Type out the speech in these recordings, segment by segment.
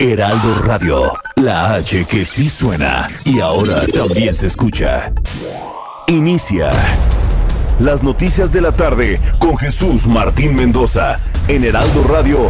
Heraldo Radio, la H que sí suena y ahora también se escucha. Inicia las noticias de la tarde con Jesús Martín Mendoza en Heraldo Radio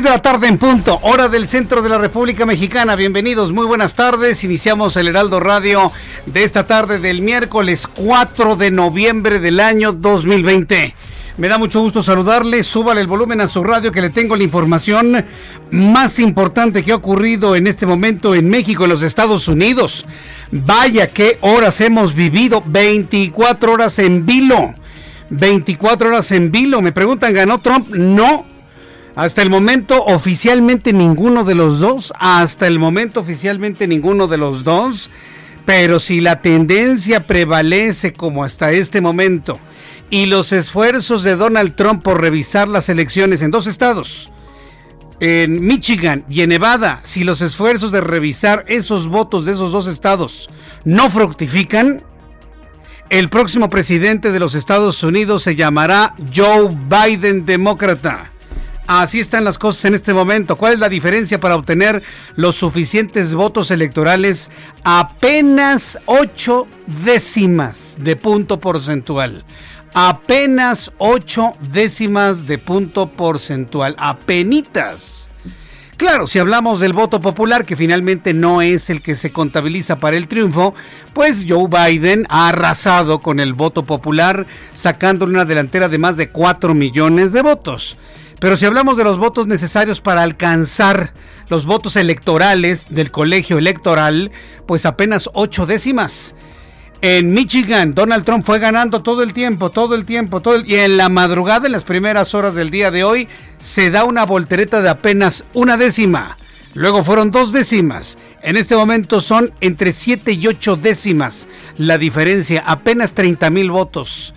6 de la tarde en punto, hora del centro de la República Mexicana. Bienvenidos, muy buenas tardes. Iniciamos el Heraldo Radio de esta tarde del miércoles 4 de noviembre del año 2020. Me da mucho gusto saludarle. Súbale el volumen a su radio que le tengo la información más importante que ha ocurrido en este momento en México, en los Estados Unidos. Vaya qué horas hemos vivido. 24 horas en vilo. 24 horas en vilo. Me preguntan, ¿ganó Trump? No. Hasta el momento oficialmente ninguno de los dos, hasta el momento oficialmente ninguno de los dos, pero si la tendencia prevalece como hasta este momento y los esfuerzos de Donald Trump por revisar las elecciones en dos estados, en Michigan y en Nevada, si los esfuerzos de revisar esos votos de esos dos estados no fructifican, el próximo presidente de los Estados Unidos se llamará Joe Biden demócrata. Así están las cosas en este momento. ¿Cuál es la diferencia para obtener los suficientes votos electorales? Apenas ocho décimas de punto porcentual. Apenas ocho décimas de punto porcentual. Apenitas. Claro, si hablamos del voto popular, que finalmente no es el que se contabiliza para el triunfo, pues Joe Biden ha arrasado con el voto popular, sacándole una delantera de más de 4 millones de votos. Pero si hablamos de los votos necesarios para alcanzar los votos electorales del colegio electoral, pues apenas ocho décimas. En Michigan, Donald Trump fue ganando todo el tiempo, todo el tiempo, todo y en la madrugada, en las primeras horas del día de hoy, se da una voltereta de apenas una décima. Luego fueron dos décimas. En este momento son entre siete y ocho décimas la diferencia, apenas 30 mil votos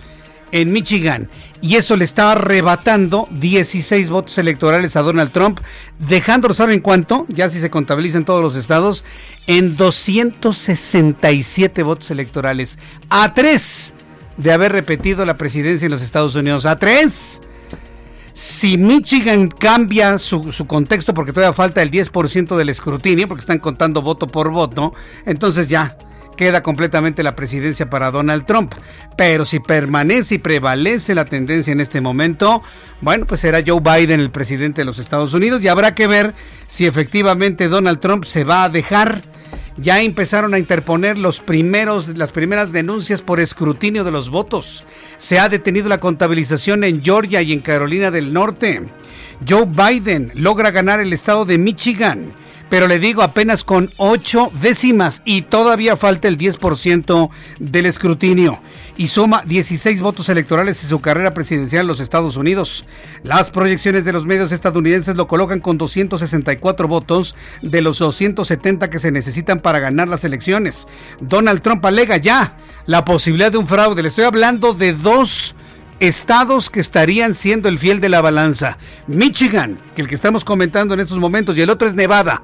en Michigan y eso le está arrebatando 16 votos electorales a Donald Trump, dejándolo, ¿saben cuánto? Ya si se contabilizan todos los estados, en 267 votos electorales. A tres de haber repetido la presidencia en los Estados Unidos. A tres. Si Michigan cambia su, su contexto, porque todavía falta el 10% del escrutinio, porque están contando voto por voto, entonces ya queda completamente la presidencia para Donald Trump. Pero si permanece y prevalece la tendencia en este momento, bueno, pues será Joe Biden el presidente de los Estados Unidos y habrá que ver si efectivamente Donald Trump se va a dejar. Ya empezaron a interponer los primeros, las primeras denuncias por escrutinio de los votos. Se ha detenido la contabilización en Georgia y en Carolina del Norte. Joe Biden logra ganar el estado de Michigan pero le digo apenas con ocho décimas y todavía falta el 10% del escrutinio y suma 16 votos electorales en su carrera presidencial en los Estados Unidos. Las proyecciones de los medios estadounidenses lo colocan con 264 votos de los 270 que se necesitan para ganar las elecciones. Donald Trump alega ya la posibilidad de un fraude. Le estoy hablando de dos estados que estarían siendo el fiel de la balanza. Michigan, que el que estamos comentando en estos momentos, y el otro es Nevada.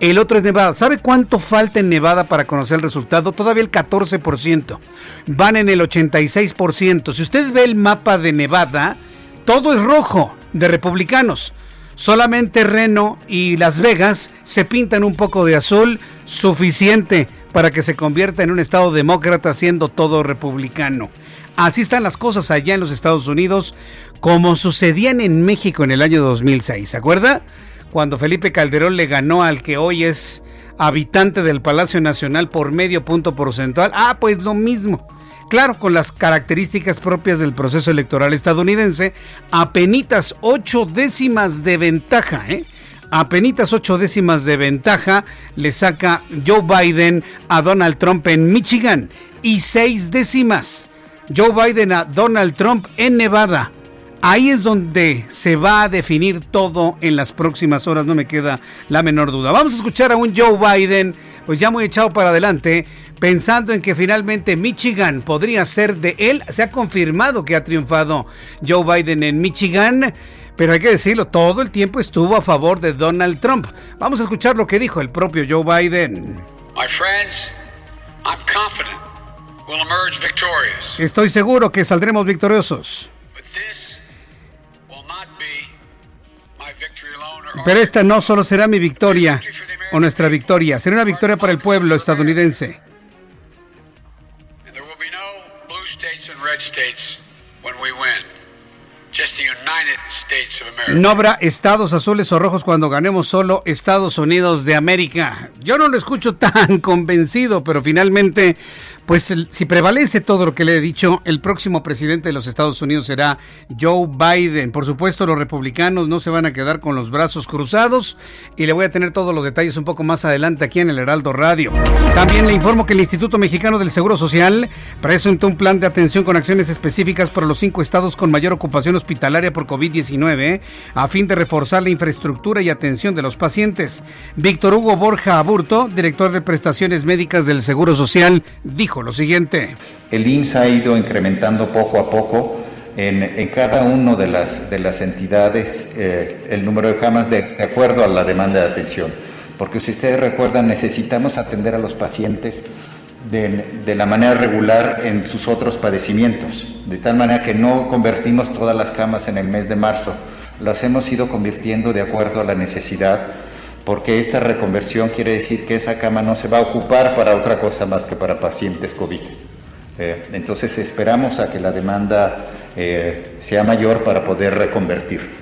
El otro es Nevada. ¿Sabe cuánto falta en Nevada para conocer el resultado? Todavía el 14%. Van en el 86%. Si usted ve el mapa de Nevada, todo es rojo de republicanos. Solamente Reno y Las Vegas se pintan un poco de azul, suficiente para que se convierta en un estado demócrata siendo todo republicano. Así están las cosas allá en los Estados Unidos, como sucedían en México en el año 2006. ¿Se acuerda? Cuando Felipe Calderón le ganó al que hoy es habitante del Palacio Nacional por medio punto porcentual. Ah, pues lo mismo. Claro, con las características propias del proceso electoral estadounidense, apenitas ocho décimas de ventaja, ¿eh? Apenitas ocho décimas de ventaja le saca Joe Biden a Donald Trump en Michigan y seis décimas. Joe Biden a Donald Trump en Nevada. Ahí es donde se va a definir todo en las próximas horas, no me queda la menor duda. Vamos a escuchar a un Joe Biden, pues ya muy echado para adelante, pensando en que finalmente Michigan podría ser de él. Se ha confirmado que ha triunfado Joe Biden en Michigan. Pero hay que decirlo, todo el tiempo estuvo a favor de Donald Trump. Vamos a escuchar lo que dijo el propio Joe Biden. Estoy seguro que saldremos victoriosos. Pero esta no solo será mi victoria o nuestra victoria, será una victoria para el pueblo estadounidense. No habrá estados azules o rojos cuando ganemos solo Estados Unidos de América. Yo no lo escucho tan convencido, pero finalmente pues si prevalece todo lo que le he dicho, el próximo presidente de los Estados Unidos será Joe Biden. Por supuesto, los republicanos no se van a quedar con los brazos cruzados y le voy a tener todos los detalles un poco más adelante aquí en el Heraldo Radio. También le informo que el Instituto Mexicano del Seguro Social presentó un plan de atención con acciones específicas para los cinco estados con mayor ocupación hospitalaria por COVID-19 a fin de reforzar la infraestructura y atención de los pacientes. Víctor Hugo Borja Aburto, director de prestaciones médicas del Seguro Social, dijo lo siguiente. El IMSS ha ido incrementando poco a poco en, cada una de las, de las entidades eh, el número de camas de, acuerdo a la demanda de atención. Porque si ustedes recuerdan, necesitamos atender a los pacientes de, de, la manera regular en sus otros padecimientos, de tal manera que no convertimos todas las camas en el mes de marzo, las hemos ido convirtiendo de acuerdo a la necesidad porque esta reconversión quiere decir que esa cama no se va a ocupar para otra cosa más que para pacientes COVID. Eh, entonces esperamos a que la demanda eh, sea mayor para poder reconvertir.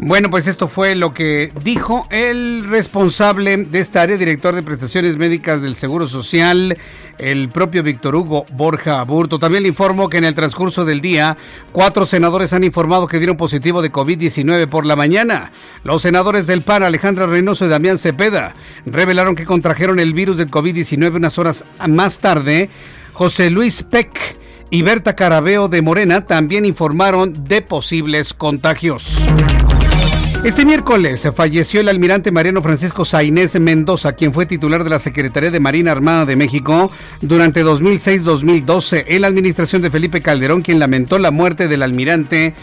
Bueno, pues esto fue lo que dijo el responsable de esta área, director de prestaciones médicas del Seguro Social, el propio Víctor Hugo Borja Aburto. También le informo que en el transcurso del día, cuatro senadores han informado que dieron positivo de COVID-19 por la mañana. Los senadores del PAN, Alejandra Reynoso y Damián Cepeda, revelaron que contrajeron el virus del COVID-19 unas horas más tarde. José Luis Peck y Berta Carabeo de Morena también informaron de posibles contagios. Este miércoles falleció el almirante Mariano Francisco Sainés Mendoza, quien fue titular de la Secretaría de Marina Armada de México durante 2006-2012 en la administración de Felipe Calderón, quien lamentó la muerte del almirante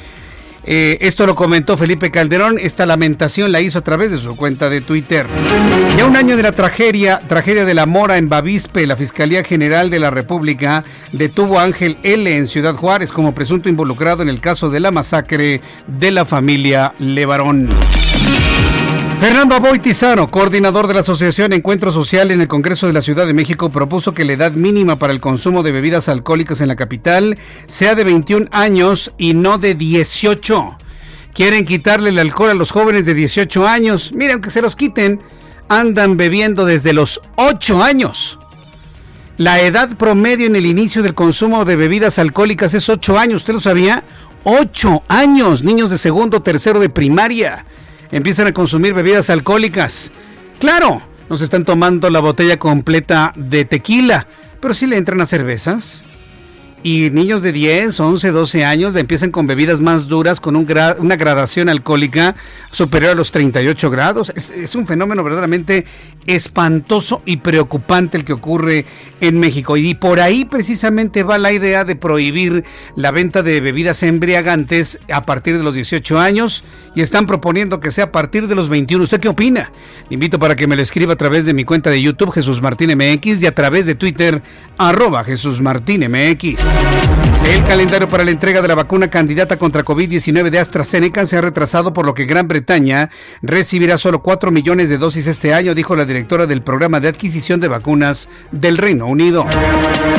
eh, esto lo comentó Felipe Calderón. Esta lamentación la hizo a través de su cuenta de Twitter. Ya un año de la tragedia, tragedia de la Mora en Bavispe, la Fiscalía General de la República detuvo a Ángel L. en Ciudad Juárez como presunto involucrado en el caso de la masacre de la familia Levarón. Fernando Aboy Tizano, coordinador de la Asociación Encuentro Social en el Congreso de la Ciudad de México, propuso que la edad mínima para el consumo de bebidas alcohólicas en la capital sea de 21 años y no de 18. Quieren quitarle el alcohol a los jóvenes de 18 años. Miren, que se los quiten, andan bebiendo desde los 8 años. La edad promedio en el inicio del consumo de bebidas alcohólicas es 8 años. ¿Usted lo sabía? 8 años, niños de segundo, tercero de primaria empiezan a consumir bebidas alcohólicas. Claro, nos están tomando la botella completa de tequila, pero si le entran a cervezas. Y niños de 10, 11, 12 años empiezan con bebidas más duras, con una gradación alcohólica superior a los 38 grados. Es, un fenómeno verdaderamente espantoso y preocupante el que ocurre en México. Y por ahí precisamente va la idea de prohibir la venta de bebidas embriagantes a partir de los 18 años y están proponiendo que sea a partir de los 21. ¿Usted qué opina? Le invito para que me lo escriba a través de mi cuenta de YouTube Jesús Martín MX y a través de Twitter arroba Jesús Martín MX. El calendario para la entrega de la vacuna candidata contra COVID-19 de AstraZeneca se ha retrasado por lo que Gran Bretaña recibirá solo 4 millones de dosis este año, dijo la directora del programa de adquisición de vacunas del Reino Unido.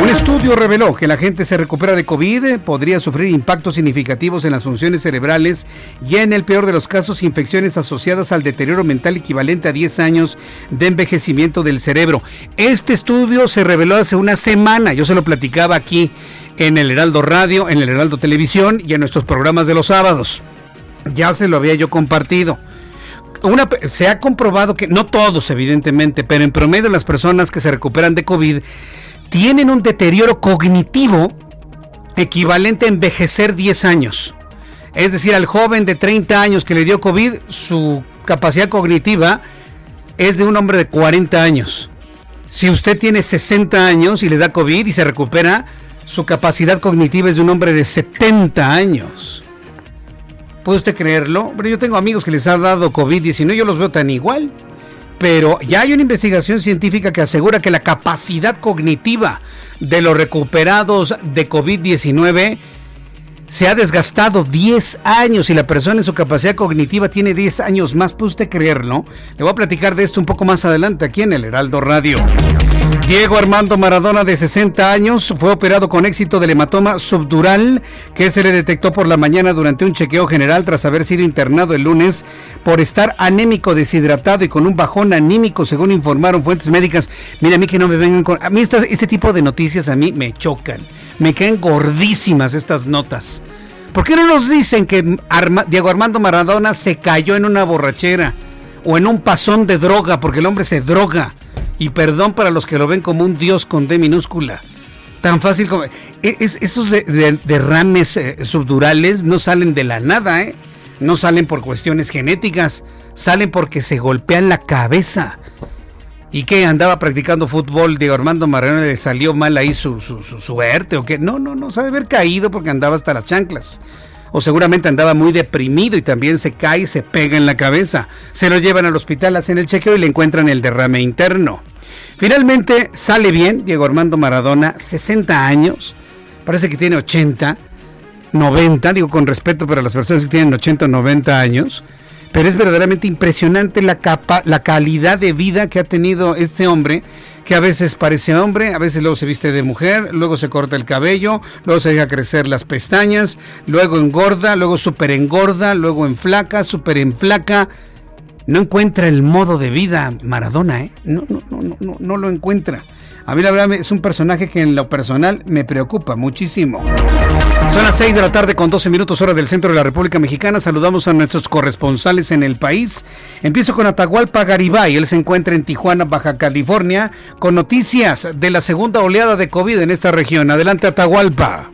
Un estudio reveló que la gente se recupera de COVID podría sufrir impactos significativos en las funciones cerebrales y en el peor de los casos infecciones asociadas al deterioro mental equivalente a 10 años de envejecimiento del cerebro. Este estudio se reveló hace una semana, yo se lo platicaba aquí en el Heraldo Radio, en el Heraldo Televisión y en nuestros programas de los sábados. Ya se lo había yo compartido. Se ha comprobado que, no todos evidentemente, pero en promedio las personas que se recuperan de COVID tienen un deterioro cognitivo equivalente a envejecer 10 años. Es decir, al joven de 30 años que le dio COVID, su capacidad cognitiva es de un hombre de 40 años. Si usted tiene 60 años y le da COVID y se recupera, su capacidad cognitiva es de un hombre de 70 años. ¿Puede usted creerlo? Pero yo tengo amigos que les ha dado COVID-19, yo los veo tan igual. Pero ya hay una investigación científica que asegura que la capacidad cognitiva de los recuperados de COVID-19 se ha desgastado 10 años y la persona en su capacidad cognitiva tiene 10 años más. ¿Puede usted creerlo? Le voy a platicar de esto un poco más adelante aquí en el Heraldo Radio. Diego Armando Maradona, de 60 años, fue operado con éxito del hematoma subdural que se le detectó por la mañana durante un chequeo general tras haber sido internado el lunes por estar anémico, deshidratado y con un bajón anímico, según informaron fuentes médicas. Mira, a mí que no me vengan con... A mí este tipo de noticias a mí me chocan. Me caen gordísimas estas notas. ¿Por qué no nos dicen que Diego Armando Maradona se cayó en una borrachera o en un pasón de droga porque el hombre se droga? Y perdón para los que lo ven como un dios con D minúscula. Tan fácil como... E, esos derrames eh, subdurales no salen de la nada, ¿eh? No salen por cuestiones genéticas, salen porque se golpean la cabeza. ¿Y qué? ¿Andaba practicando fútbol? de Armando Maradona le salió mal ahí su suerte o qué? No, no, no, se debe haber caído porque andaba hasta las chanclas o seguramente andaba muy deprimido y también se cae y se pega en la cabeza. Se lo llevan al hospital, hacen el chequeo y le encuentran el derrame interno. Finalmente sale bien Diego Armando Maradona, 60 años, parece que tiene 80, 90, digo con respeto para las personas que tienen 80 o 90 años, pero es verdaderamente impresionante la, capa, la calidad de vida que ha tenido este hombre que a veces parece hombre, a veces luego se viste de mujer, luego se corta el cabello, luego se deja crecer las pestañas, luego engorda, luego super engorda, luego enflaca, super enflaca. No encuentra el modo de vida Maradona, ¿eh? No, no, no, no, no lo encuentra. A mí la verdad es un personaje que en lo personal me preocupa muchísimo. Son las 6 de la tarde con 12 minutos hora del centro de la República Mexicana. Saludamos a nuestros corresponsales en el país. Empiezo con Atahualpa Garibay. Él se encuentra en Tijuana, Baja California, con noticias de la segunda oleada de COVID en esta región. Adelante, Atahualpa.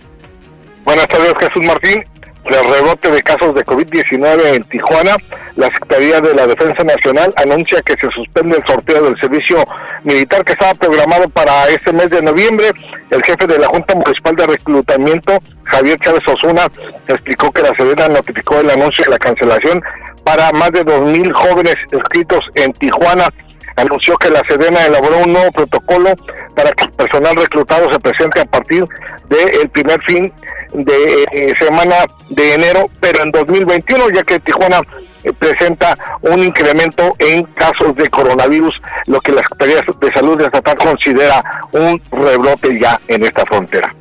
Buenas tardes, Jesús Martín el rebote de casos de COVID-19 en Tijuana, la Secretaría de la Defensa Nacional anuncia que se suspende el sorteo del servicio militar que estaba programado para este mes de noviembre. El jefe de la Junta Municipal de Reclutamiento, Javier Chávez Osuna, explicó que la Sedena notificó el anuncio de la cancelación para más de 2.000 jóvenes inscritos en Tijuana anunció que la Sedena elaboró un nuevo protocolo para que el personal reclutado se presente a partir del primer fin de eh, semana de enero, pero en 2021, ya que Tijuana eh, presenta un incremento en casos de coronavirus, lo que la Secretaría de Salud Estatal considera un rebrote ya en esta frontera.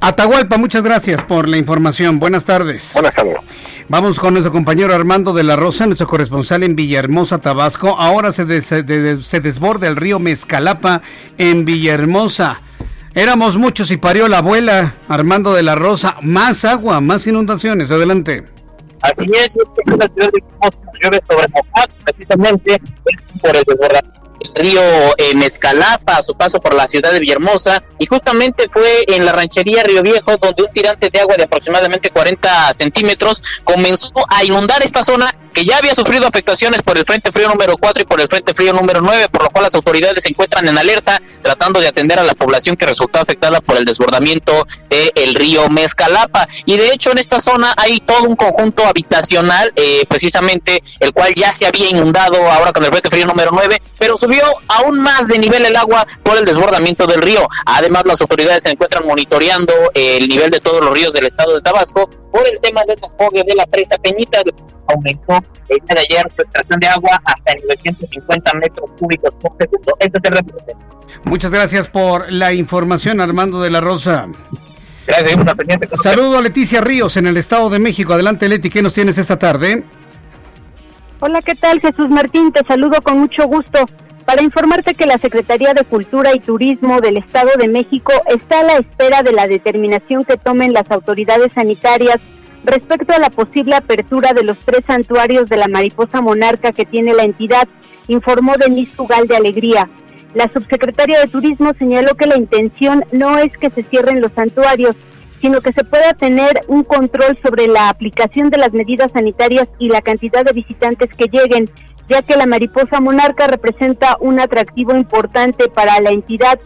Atahualpa, muchas gracias por la información. Buenas tardes. Buenas tardes. Vamos con nuestro compañero Armando de la Rosa, nuestro corresponsal en Villahermosa, Tabasco. Ahora se, se desborda el río Mezcalapa en Villahermosa. Éramos muchos y parió la abuela Armando de la Rosa. Más agua, más inundaciones. Adelante. Así es, la ciudad de precisamente por el río en Mezcalapa a su paso por la ciudad de Villahermosa y justamente fue en la ranchería Río Viejo donde un tirante de agua de aproximadamente 40 centímetros comenzó a inundar esta zona que ya había sufrido afectaciones por el Frente Frío número 4 y por el Frente Frío número 9, por lo cual las autoridades se encuentran en alerta tratando de atender a la población que resultó afectada por el desbordamiento del río Mezcalapa. Y de hecho en esta zona hay todo un conjunto habitacional, eh, precisamente el cual ya se había inundado ahora con el Frente Frío número 9, pero subió aún más de nivel el agua por el desbordamiento del río. Además las autoridades se encuentran monitoreando el nivel de todos los ríos del estado de Tabasco por el tema del desfogue de la presa Peñita aumentó el día de ayer su extracción de agua hasta 950 metros cúbicos por segundo. Este es el reporte. Muchas gracias por la información, Armando de la Rosa. Gracias, Saludo a Leticia Ríos en el Estado de México. Adelante, Leti, ¿qué nos tienes esta tarde? Hola, ¿qué tal? Jesús Martín, te saludo con mucho gusto para informarte que la Secretaría de Cultura y Turismo del Estado de México está a la espera de la determinación que tomen las autoridades sanitarias respecto a la posible apertura de los tres santuarios de la mariposa monarca que tiene la entidad, informó Denise Fugal de Alegría. La subsecretaria de Turismo señaló que la intención no es que se cierren los santuarios, sino que se pueda tener un control sobre la aplicación de las medidas sanitarias y la cantidad de visitantes que lleguen, ya que la mariposa monarca representa un atractivo importante para la entidad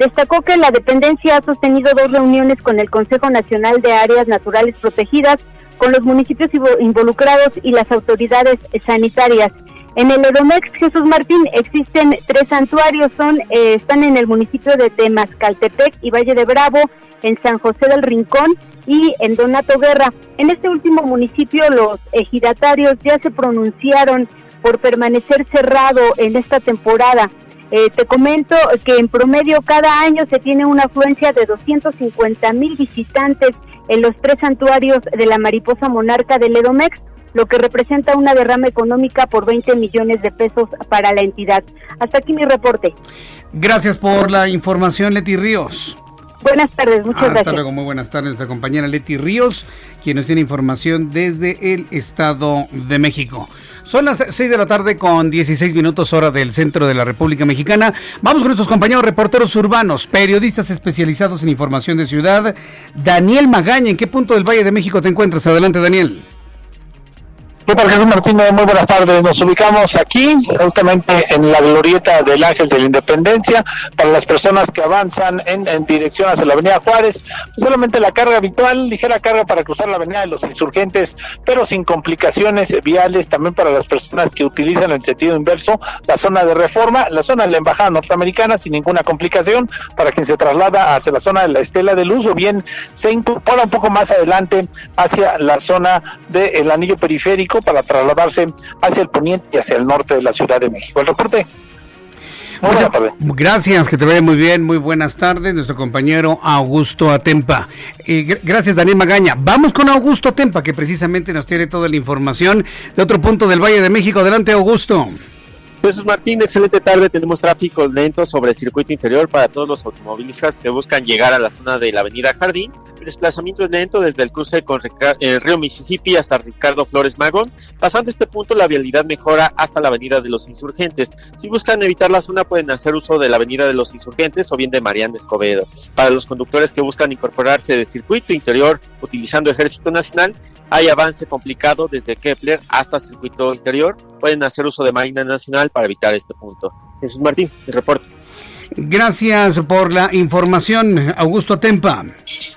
Destacó que la dependencia ha sostenido dos reuniones con el Consejo Nacional de Áreas Naturales Protegidas, con los municipios involucrados y las autoridades sanitarias. En el Edomex Jesús Martín existen tres santuarios, son eh, están en el municipio de Temascaltepec y Valle de Bravo, en San José del Rincón y en Donato Guerra. En este último municipio los ejidatarios ya se pronunciaron por permanecer cerrado en esta temporada. Eh, te comento que en promedio cada año se tiene una afluencia de 250 mil visitantes en los tres santuarios de la mariposa monarca del Edomex, lo que representa una derrama económica por 20 millones de pesos para la entidad. Hasta aquí mi reporte. Gracias por la información, Leti Ríos. Buenas tardes, muchas gracias. Hasta luego, muy buenas tardes. Nuestra compañera Leti Ríos, quien nos tiene información desde el Estado de México. Son las 6 de la tarde con 16 minutos hora del centro de la República Mexicana. Vamos con nuestros compañeros reporteros urbanos, periodistas especializados en información de ciudad. Daniel Magaña, ¿en qué punto del Valle de México te encuentras? Adelante, Daniel. ¿Qué tal, Jesús Martínez? Muy buenas tardes. Nos ubicamos aquí, justamente en la glorieta del Ángel de la Independencia, para las personas que avanzan en, dirección hacia la Avenida Juárez. Pues solamente la carga habitual, ligera carga para cruzar la Avenida de los Insurgentes, pero sin complicaciones viales. También para las personas que utilizan el sentido inverso, la zona de reforma, la zona de la Embajada Norteamericana, sin ninguna complicación. Para quien se traslada hacia la zona de la Estela de Luz, o bien se incorpora un poco más adelante hacia la zona del anillo periférico para trasladarse hacia el poniente y hacia el norte de la Ciudad de México. El reporte. Muchas gracias, que te vaya muy bien, muy buenas tardes, nuestro compañero Augusto Atempa. Eh, gracias, Daniel Magaña. Vamos con Augusto Atempa, que precisamente nos tiene toda la información de otro punto del Valle de México. Adelante, Augusto. Jesús Martín, excelente tarde. Tenemos tráfico lento sobre el circuito interior para todos los automovilistas que buscan llegar a la zona de la Avenida Jardín. Desplazamiento es lento desde el cruce con el río Mississippi hasta Ricardo Flores Magón. Pasando este punto, la vialidad mejora hasta la Avenida de los Insurgentes. Si buscan evitar la zona, pueden hacer uso de la Avenida de los Insurgentes o bien de Mariano Escobedo. Para los conductores que buscan incorporarse del circuito interior utilizando Ejército Nacional, hay avance complicado desde Kepler hasta circuito interior. Pueden hacer uso de Marina Nacional para evitar este punto. Jesús Martín, el reporte. Gracias por la información, Augusto Tempa.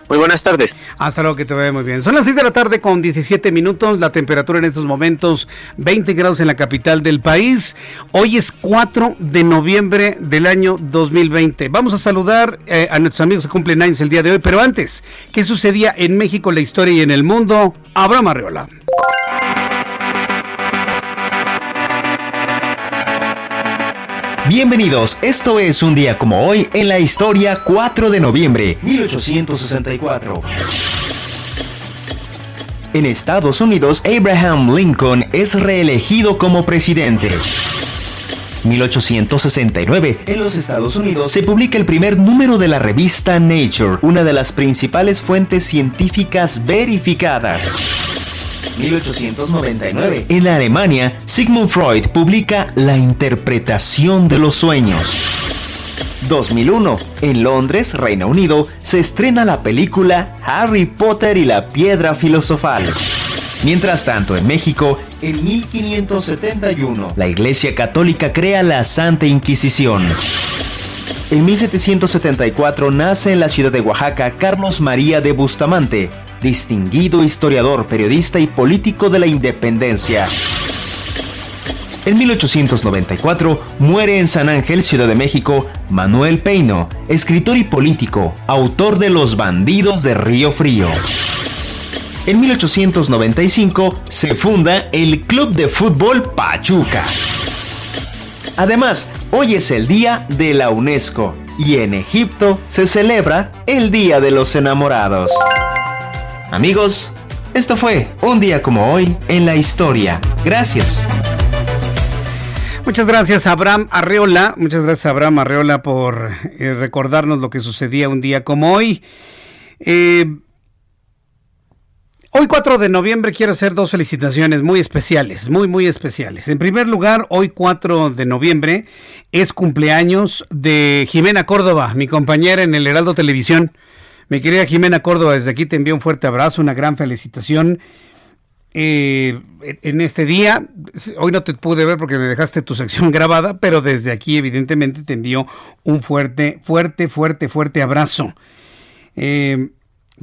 Muy buenas tardes. Hasta luego, que te vaya muy bien. Son las 6 de la tarde con 17 minutos. La temperatura en estos momentos 20 grados en la capital del país. Hoy es 4 de noviembre del año 2020. Vamos a saludar eh, a nuestros amigos que cumplen años el día de hoy. Pero antes, ¿qué sucedía en México, la historia y en el mundo? Abraham Arreola. Bienvenidos, esto es un día como hoy en la historia 4 de noviembre 1864. En Estados Unidos, Abraham Lincoln es reelegido como presidente. 1869, en los Estados Unidos se publica el primer número de la revista Nature, una de las principales fuentes científicas verificadas. 1899. En Alemania, Sigmund Freud publica La interpretación de los sueños. 2001. En Londres, Reino Unido, se estrena la película Harry Potter y la piedra filosofal. Mientras tanto, en México, en 1571, la Iglesia Católica crea la Santa Inquisición. En 1774 nace en la ciudad de Oaxaca Carlos María de Bustamante, distinguido historiador, periodista y político de la independencia. En 1894 muere en San Ángel, Ciudad de México, Manuel Peino, escritor y político, autor de Los bandidos de Río Frío. En 1895 se funda el Club de Fútbol Pachuca. Además, hoy es el Día de la UNESCO y en Egipto se celebra el Día de los Enamorados. Amigos, esto fue un día como hoy en la historia. Gracias. Muchas gracias Abraham Arreola, muchas gracias Abraham Arreola por eh, recordarnos lo que sucedía un día como hoy. Eh, Hoy 4 de noviembre quiero hacer dos felicitaciones muy especiales, muy, muy especiales. En primer lugar, hoy 4 de noviembre es cumpleaños de Jimena Córdoba, mi compañera en el Heraldo Televisión. Mi querida Jimena Córdoba, desde aquí te envío un fuerte abrazo, una gran felicitación. Eh, en este día, hoy no te pude ver porque me dejaste tu sección grabada, pero desde aquí evidentemente te envío un fuerte, fuerte, fuerte, fuerte abrazo. Eh,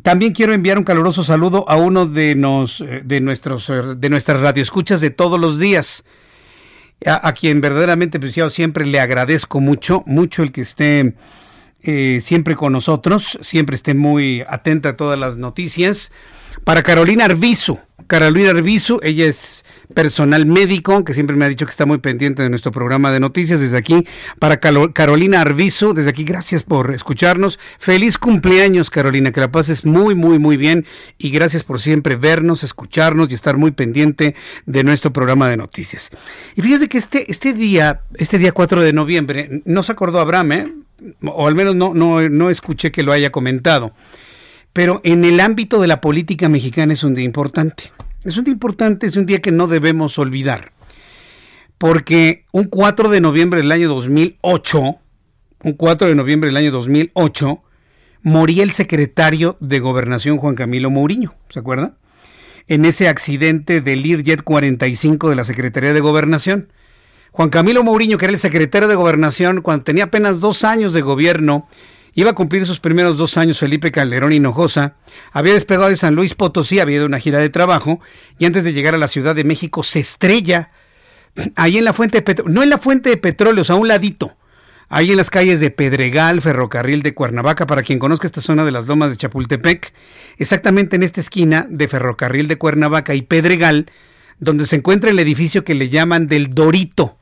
también quiero enviar un caluroso saludo a uno de, nos, eh, de, nuestros, eh, de nuestras radioescuchas de todos los días, a, quien verdaderamente apreciado siempre le agradezco mucho, mucho el que esté eh, siempre con nosotros, siempre esté muy atenta a todas las noticias. Para Carolina Arbizu, Carolina Arbizu, ella es personal médico, que siempre me ha dicho que está muy pendiente de nuestro programa de noticias. Desde aquí, para Carolina Arbizu, desde aquí, gracias por escucharnos. Feliz cumpleaños, Carolina, que la pases muy, muy, muy bien. Y gracias por siempre vernos, escucharnos y estar muy pendiente de nuestro programa de noticias. Y fíjese que este, este día, este día 4 de noviembre, no se acordó Abraham, ¿eh? O al menos no, no, no escuché que lo haya comentado. Pero en el ámbito de la política mexicana es un día importante. Es un día importante, es un día que no debemos olvidar. Porque un 4 de noviembre del año 2008, un 4 de noviembre del año 2008, moría el secretario de Gobernación Juan Camilo Mourinho, ¿se acuerda? En ese accidente del Learjet 45 de la Secretaría de Gobernación. Juan Camilo Mourinho, que era el secretario de Gobernación cuando tenía apenas dos años de gobierno, Iba a cumplir sus primeros dos años Felipe Calderón Hinojosa, había despegado de San Luis Potosí, había ido una gira de trabajo, y antes de llegar a la Ciudad de México se estrella ahí en la fuente de petróleo, no en la fuente de petróleos, a un ladito, ahí en las calles de Pedregal, Ferrocarril de Cuernavaca, para quien conozca esta zona de las lomas de Chapultepec, exactamente en esta esquina de Ferrocarril de Cuernavaca y Pedregal, donde se encuentra el edificio que le llaman del Dorito.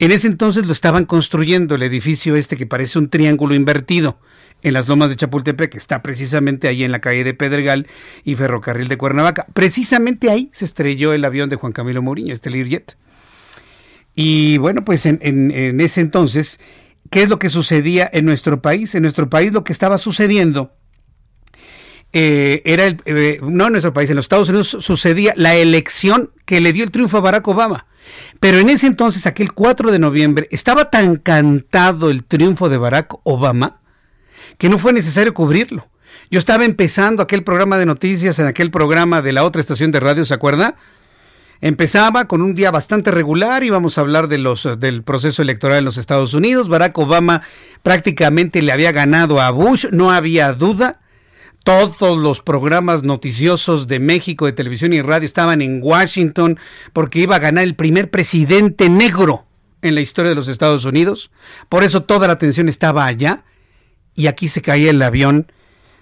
En ese entonces lo estaban construyendo el edificio este que parece un triángulo invertido en las lomas de Chapultepec, que está precisamente ahí en la calle de Pedregal y Ferrocarril de Cuernavaca. Precisamente ahí se estrelló el avión de Juan Camilo Mourinho, este Learjet. Y bueno, pues en, ese entonces, ¿qué es lo que sucedía en nuestro país? En nuestro país lo que estaba sucediendo eh, era el, eh, no en nuestro país, en los Estados Unidos sucedía la elección que le dio el triunfo a Barack Obama. Pero en ese entonces, aquel 4 de noviembre, estaba tan cantado el triunfo de Barack Obama que no fue necesario cubrirlo. Yo estaba empezando aquel programa de noticias en aquel programa de la otra estación de radio, ¿se acuerda? Empezaba con un día bastante regular, íbamos a hablar del proceso electoral en los Estados Unidos. Barack Obama prácticamente le había ganado a Bush, no había duda. Todos los programas noticiosos de México de televisión y radio estaban en Washington porque iba a ganar el primer presidente negro en la historia de los Estados Unidos. Por eso toda la atención estaba allá y aquí se caía el avión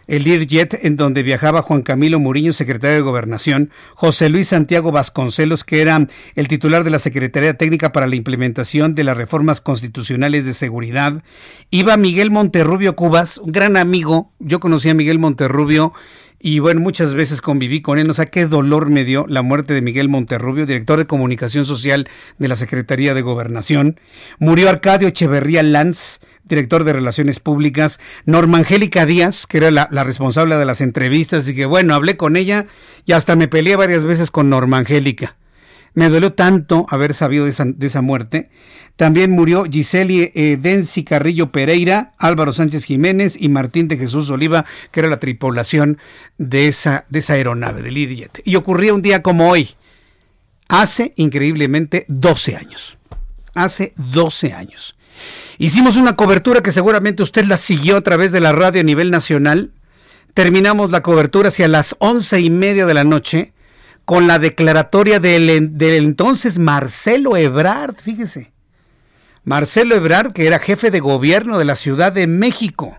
el Learjet, en donde viajaba Juan Camilo Muriño, secretario de Gobernación, José Luis Santiago Vasconcelos, que era el titular de la Secretaría Técnica para la implementación de las reformas constitucionales de seguridad, iba Miguel Monterrubio Cubas, un gran amigo, yo conocí a Miguel Monterrubio y bueno, muchas veces conviví con él. O sea, qué dolor me dio la muerte de Miguel Monterrubio, director de comunicación social de la Secretaría de Gobernación. Murió Arcadio Echeverría Lanz, director de Relaciones Públicas, Norma Angélica Díaz, que era la, responsable de las entrevistas, y que bueno, hablé con ella y hasta me peleé varias veces con Norma Angélica. Me dolió tanto haber sabido de esa, de esa muerte. También murió Giseli eh, Densi Carrillo Pereira, Álvaro Sánchez Jiménez y Martín de Jesús Oliva, que era la tripulación de esa, de esa aeronave, del Learjet. Y ocurría un día como hoy, hace increíblemente 12 años. Hace 12 años. Hicimos una cobertura que seguramente usted la siguió a través de la radio a nivel nacional. Terminamos la cobertura hacia las once y media de la noche con la declaratoria del, del entonces Marcelo Ebrard, fíjese. Marcelo Ebrard, que era jefe de gobierno de la Ciudad de México.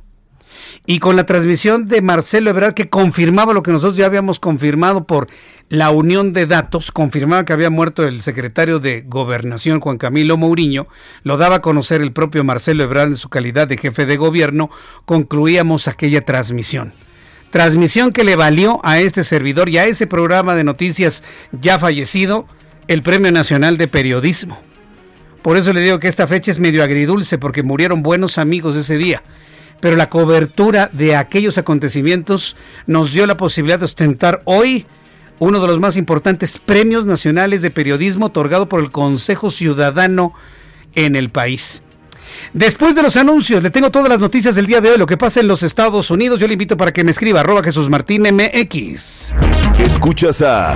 Y con la transmisión de Marcelo Ebrard, que confirmaba lo que nosotros ya habíamos confirmado por la unión de datos, confirmaba que había muerto el secretario de Gobernación, Juan Camilo Mourinho, lo daba a conocer el propio Marcelo Ebrard en su calidad de jefe de gobierno, concluíamos aquella transmisión. Transmisión que le valió a este servidor y a ese programa de noticias ya fallecido el Premio Nacional de Periodismo. Por eso le digo que esta fecha es medio agridulce porque murieron buenos amigos ese día. Pero la cobertura de aquellos acontecimientos nos dio la posibilidad de ostentar hoy uno de los más importantes premios nacionales de periodismo otorgado por el Consejo Ciudadano en el país. Después de los anuncios, le tengo todas las noticias del día de hoy, lo que pasa en los Estados Unidos. Yo le invito para que me escriba arroba Jesús Martín MX. Escuchas a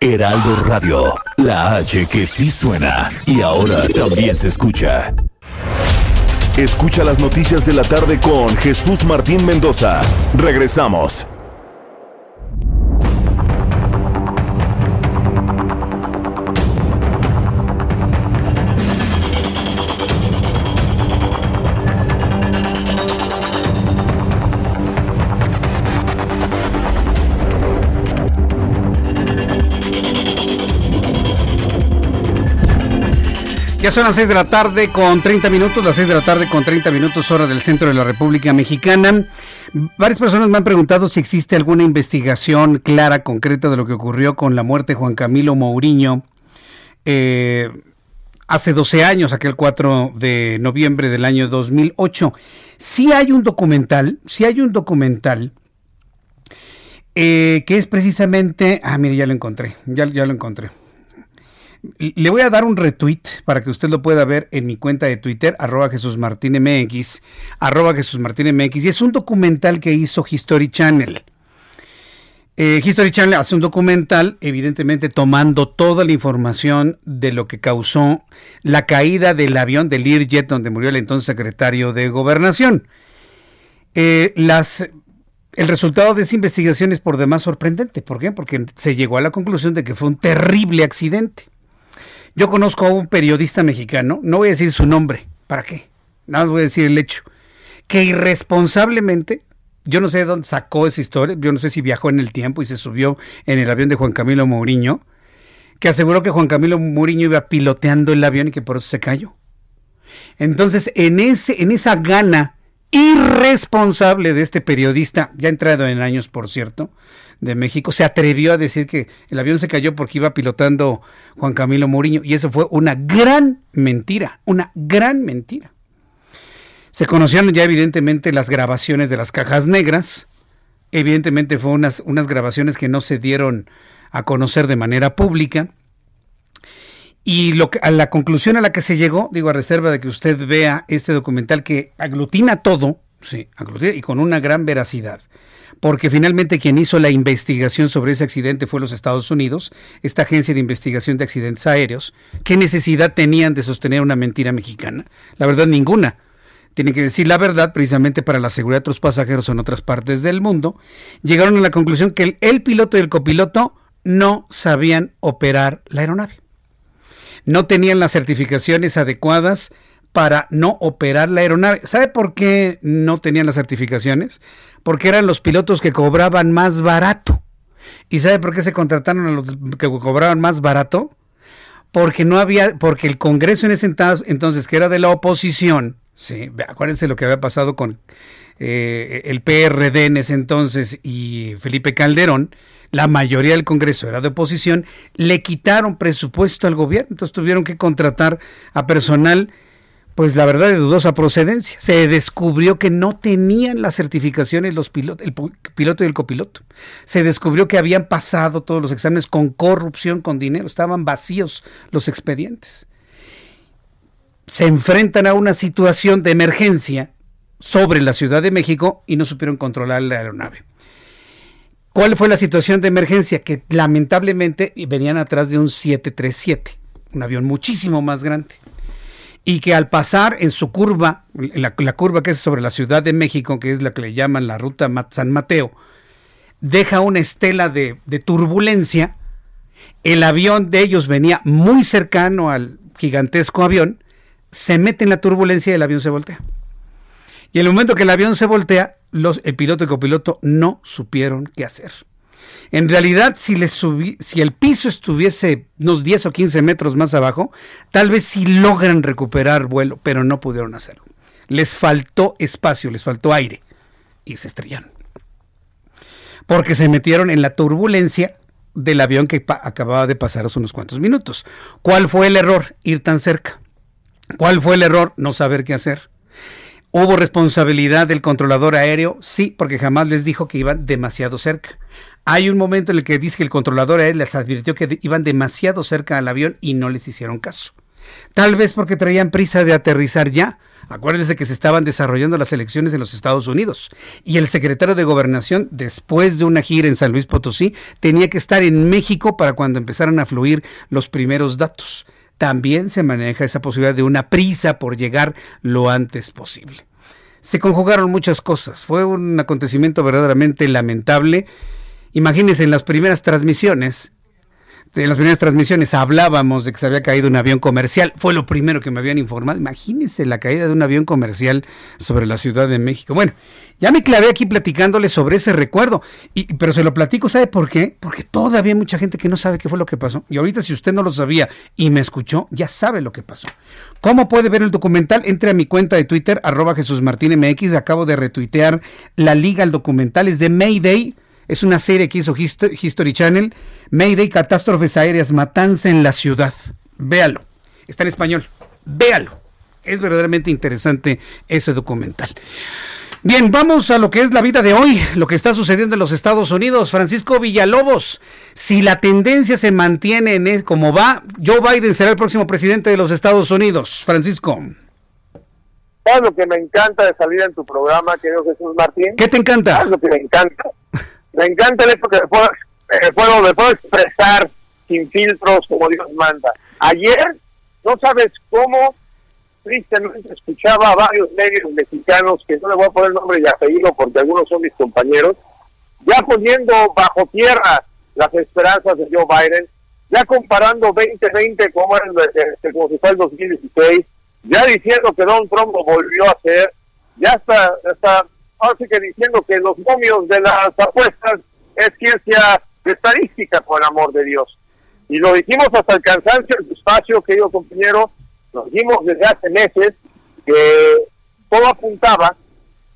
Heraldo Radio, la H que sí suena y ahora también se escucha. Escucha las noticias de la tarde con Jesús Martín Mendoza. Regresamos. Son las 6 de la tarde con 30 minutos, las 6 de la tarde con 30 minutos hora del centro de la República Mexicana. Varias personas me han preguntado si existe alguna investigación clara, concreta de lo que ocurrió con la muerte de Juan Camilo Mourinho eh, hace 12 años, aquel 4 de noviembre del año 2008. Sí hay un documental, sí hay un documental eh, que es precisamente... Ah, mire, ya lo encontré, ya lo encontré. Le voy a dar un retweet para que usted lo pueda ver en mi cuenta de Twitter, arroba Jesús Martín MX, arroba Jesús Martín MX, y es un documental que hizo History Channel. Eh, History Channel hace un documental, evidentemente tomando toda la información de lo que causó la caída del avión del Learjet donde murió el entonces secretario de Gobernación. Eh, el resultado de esa investigación es por demás sorprendente. ¿Por qué? Porque se llegó a la conclusión de que fue un terrible accidente. Yo conozco a un periodista mexicano, no voy a decir su nombre, ¿para qué? Nada más voy a decir el hecho, que irresponsablemente, yo no sé de dónde sacó esa historia, yo no sé si viajó en el tiempo y se subió en el avión de Juan Camilo Mourinho, que aseguró que Juan Camilo Mourinho iba piloteando el avión y que por eso se cayó. Entonces, en, ese, en esa gana irresponsable de este periodista, ya entrado en años, por cierto, de México se atrevió a decir que el avión se cayó porque iba pilotando Juan Camilo Mourinho y eso fue una gran mentira, una gran mentira. Se conocieron ya evidentemente las grabaciones de las cajas negras, evidentemente fue unas, unas grabaciones que no se dieron a conocer de manera pública. Y lo a la conclusión a la que se llegó, digo a reserva de que usted vea este documental que aglutina todo, sí, y con una gran veracidad porque finalmente quien hizo la investigación sobre ese accidente fue los Estados Unidos, esta agencia de investigación de accidentes aéreos. ¿Qué necesidad tenían de sostener una mentira mexicana? La verdad, ninguna. Tienen que decir la verdad precisamente para la seguridad de otros pasajeros en otras partes del mundo. Llegaron a la conclusión que el, el piloto y el copiloto no sabían operar la aeronave. No tenían las certificaciones adecuadas para no operar la aeronave. ¿Sabe por qué no tenían las certificaciones? Porque eran los pilotos que cobraban más barato. ¿Y sabe por qué se contrataron a los que cobraban más barato? Porque no había, porque el Congreso en ese entonces, que era de la oposición, Sí, acuérdense lo que había pasado con eh, el PRD en ese entonces y Felipe Calderón, la mayoría del Congreso era de oposición, le quitaron presupuesto al gobierno, entonces tuvieron que contratar a personal, pues la verdad de dudosa procedencia. Se descubrió que no tenían las certificaciones los pilotos, el piloto y el copiloto. Se descubrió que habían pasado todos los exámenes con corrupción, con dinero, estaban vacíos los expedientes. Se enfrentan a una situación de emergencia sobre la Ciudad de México y no supieron controlar la aeronave. ¿Cuál fue la situación de emergencia? Que lamentablemente venían atrás de un 737, un avión muchísimo más grande. Y que al pasar en su curva, la, curva que es sobre la Ciudad de México, que es la que le llaman la ruta San Mateo, deja una estela de, de turbulencia. El avión de ellos venía muy cercano al gigantesco avión, se mete en la turbulencia y el avión se voltea. Y en el momento que el avión se voltea, los, el piloto y copiloto no supieron qué hacer. En realidad, si, el piso estuviese unos 10 o 15 metros más abajo, tal vez sí logran recuperar vuelo, pero no pudieron hacerlo. Les faltó espacio, les faltó aire y se estrellaron. Porque se metieron en la turbulencia del avión que acababa de pasar hace unos cuantos minutos. ¿Cuál fue el error? Ir tan cerca. ¿Cuál fue el error? No saber qué hacer. ¿Hubo responsabilidad del controlador aéreo? Sí, porque jamás les dijo que iban demasiado cerca. Hay un momento en el que dice que el controlador aéreo les advirtió que iban demasiado cerca al avión y no les hicieron caso. Tal vez porque traían prisa de aterrizar ya. Acuérdense que se estaban desarrollando las elecciones en los Estados Unidos y el secretario de Gobernación, después de una gira en San Luis Potosí, tenía que estar en México para cuando empezaran a fluir los primeros datos también se maneja esa posibilidad de una prisa por llegar lo antes posible. Se conjugaron muchas cosas, fue un acontecimiento verdaderamente lamentable. Imagínense en las primeras transmisiones, en las primeras transmisiones hablábamos de que se había caído un avión comercial. Fue lo primero que me habían informado. Imagínense la caída de un avión comercial sobre la Ciudad de México. Bueno, ya me clavé aquí platicándole sobre ese recuerdo. Pero se lo platico, ¿sabe por qué? Porque todavía hay mucha gente que no sabe qué fue lo que pasó. Y ahorita si usted no lo sabía y me escuchó, ya sabe lo que pasó. ¿Cómo puede ver el documental? Entre a mi cuenta de Twitter, arroba Jesús Martín MX. Acabo de retuitear la liga al documental. Es de Mayday es una serie que hizo History Channel. Mayday, catástrofes aéreas, matanza en la ciudad. Véalo. Está en español. Véalo. Es verdaderamente interesante ese documental. Bien, vamos a lo que es la vida de hoy, lo que está sucediendo en los Estados Unidos. Francisco Villalobos, si la tendencia se mantiene en como va, Joe Biden será el próximo presidente de los Estados Unidos. Francisco. ¿Sabes lo que me encanta de salir en tu programa, querido Jesús Martín? ¿Qué te encanta? ¿Sabes lo que me encanta? Me encanta el hecho que me puedo, eh, puedo, expresar sin filtros como Dios manda. Ayer, no sabes cómo, tristemente escuchaba a varios medios mexicanos, que no le voy a poner nombre y apellido porque algunos son mis compañeros, ya poniendo bajo tierra las esperanzas de Joe Biden, ya comparando 2020 como, era el, como si fue el 2016, ya diciendo que Donald Trump volvió a hacer, ya está, está así que diciendo que los momios de las apuestas es ciencia estadística, por amor de Dios. Y lo dijimos hasta el cansancio, el espacio, querido compañero, lo dijimos desde hace meses, que todo apuntaba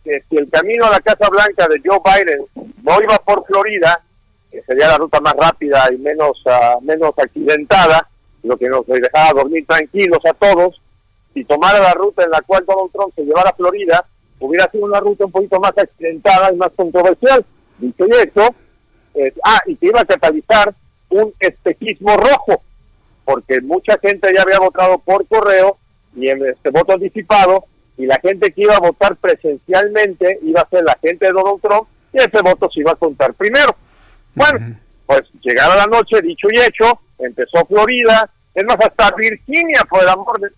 que si el camino a la Casa Blanca de Joe Biden no iba por Florida, que sería la ruta más rápida y menos, uh, menos accidentada, lo que nos dejaba dormir tranquilos a todos, si tomara la ruta en la cual Donald Trump se llevara a Florida, hubiera sido una ruta un poquito más accidentada y más controversial. Dicho esto, ah, y que iba a catalizar un espejismo rojo, porque mucha gente ya había votado por correo y en este voto anticipado, y la gente que iba a votar presencialmente iba a ser la gente de Donald Trump, y ese voto se iba a contar primero. Bueno, pues llegada la noche, dicho y hecho, empezó Florida, es más, hasta Virginia, por el amor de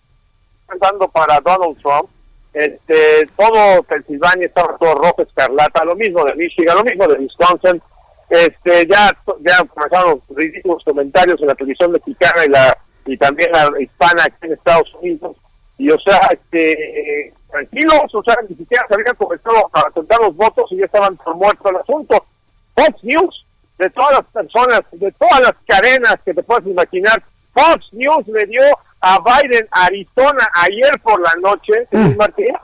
dando para Donald Trump, este, todo Pensilvania estaba todo rojo, escarlata, lo mismo de Michigan, lo mismo de Wisconsin, este, ya, ya comenzaron los ridículos comentarios en la televisión mexicana y la y también la hispana aquí en Estados Unidos, y o sea, este, tranquilos, o sea, ni siquiera se habían comenzado a contar los votos y ya estaban por muerto el asunto. Fox News, de todas las personas, de todas las cadenas que te puedas imaginar, Fox News le dio a Biden Arizona ayer por la noche, mm. Martín,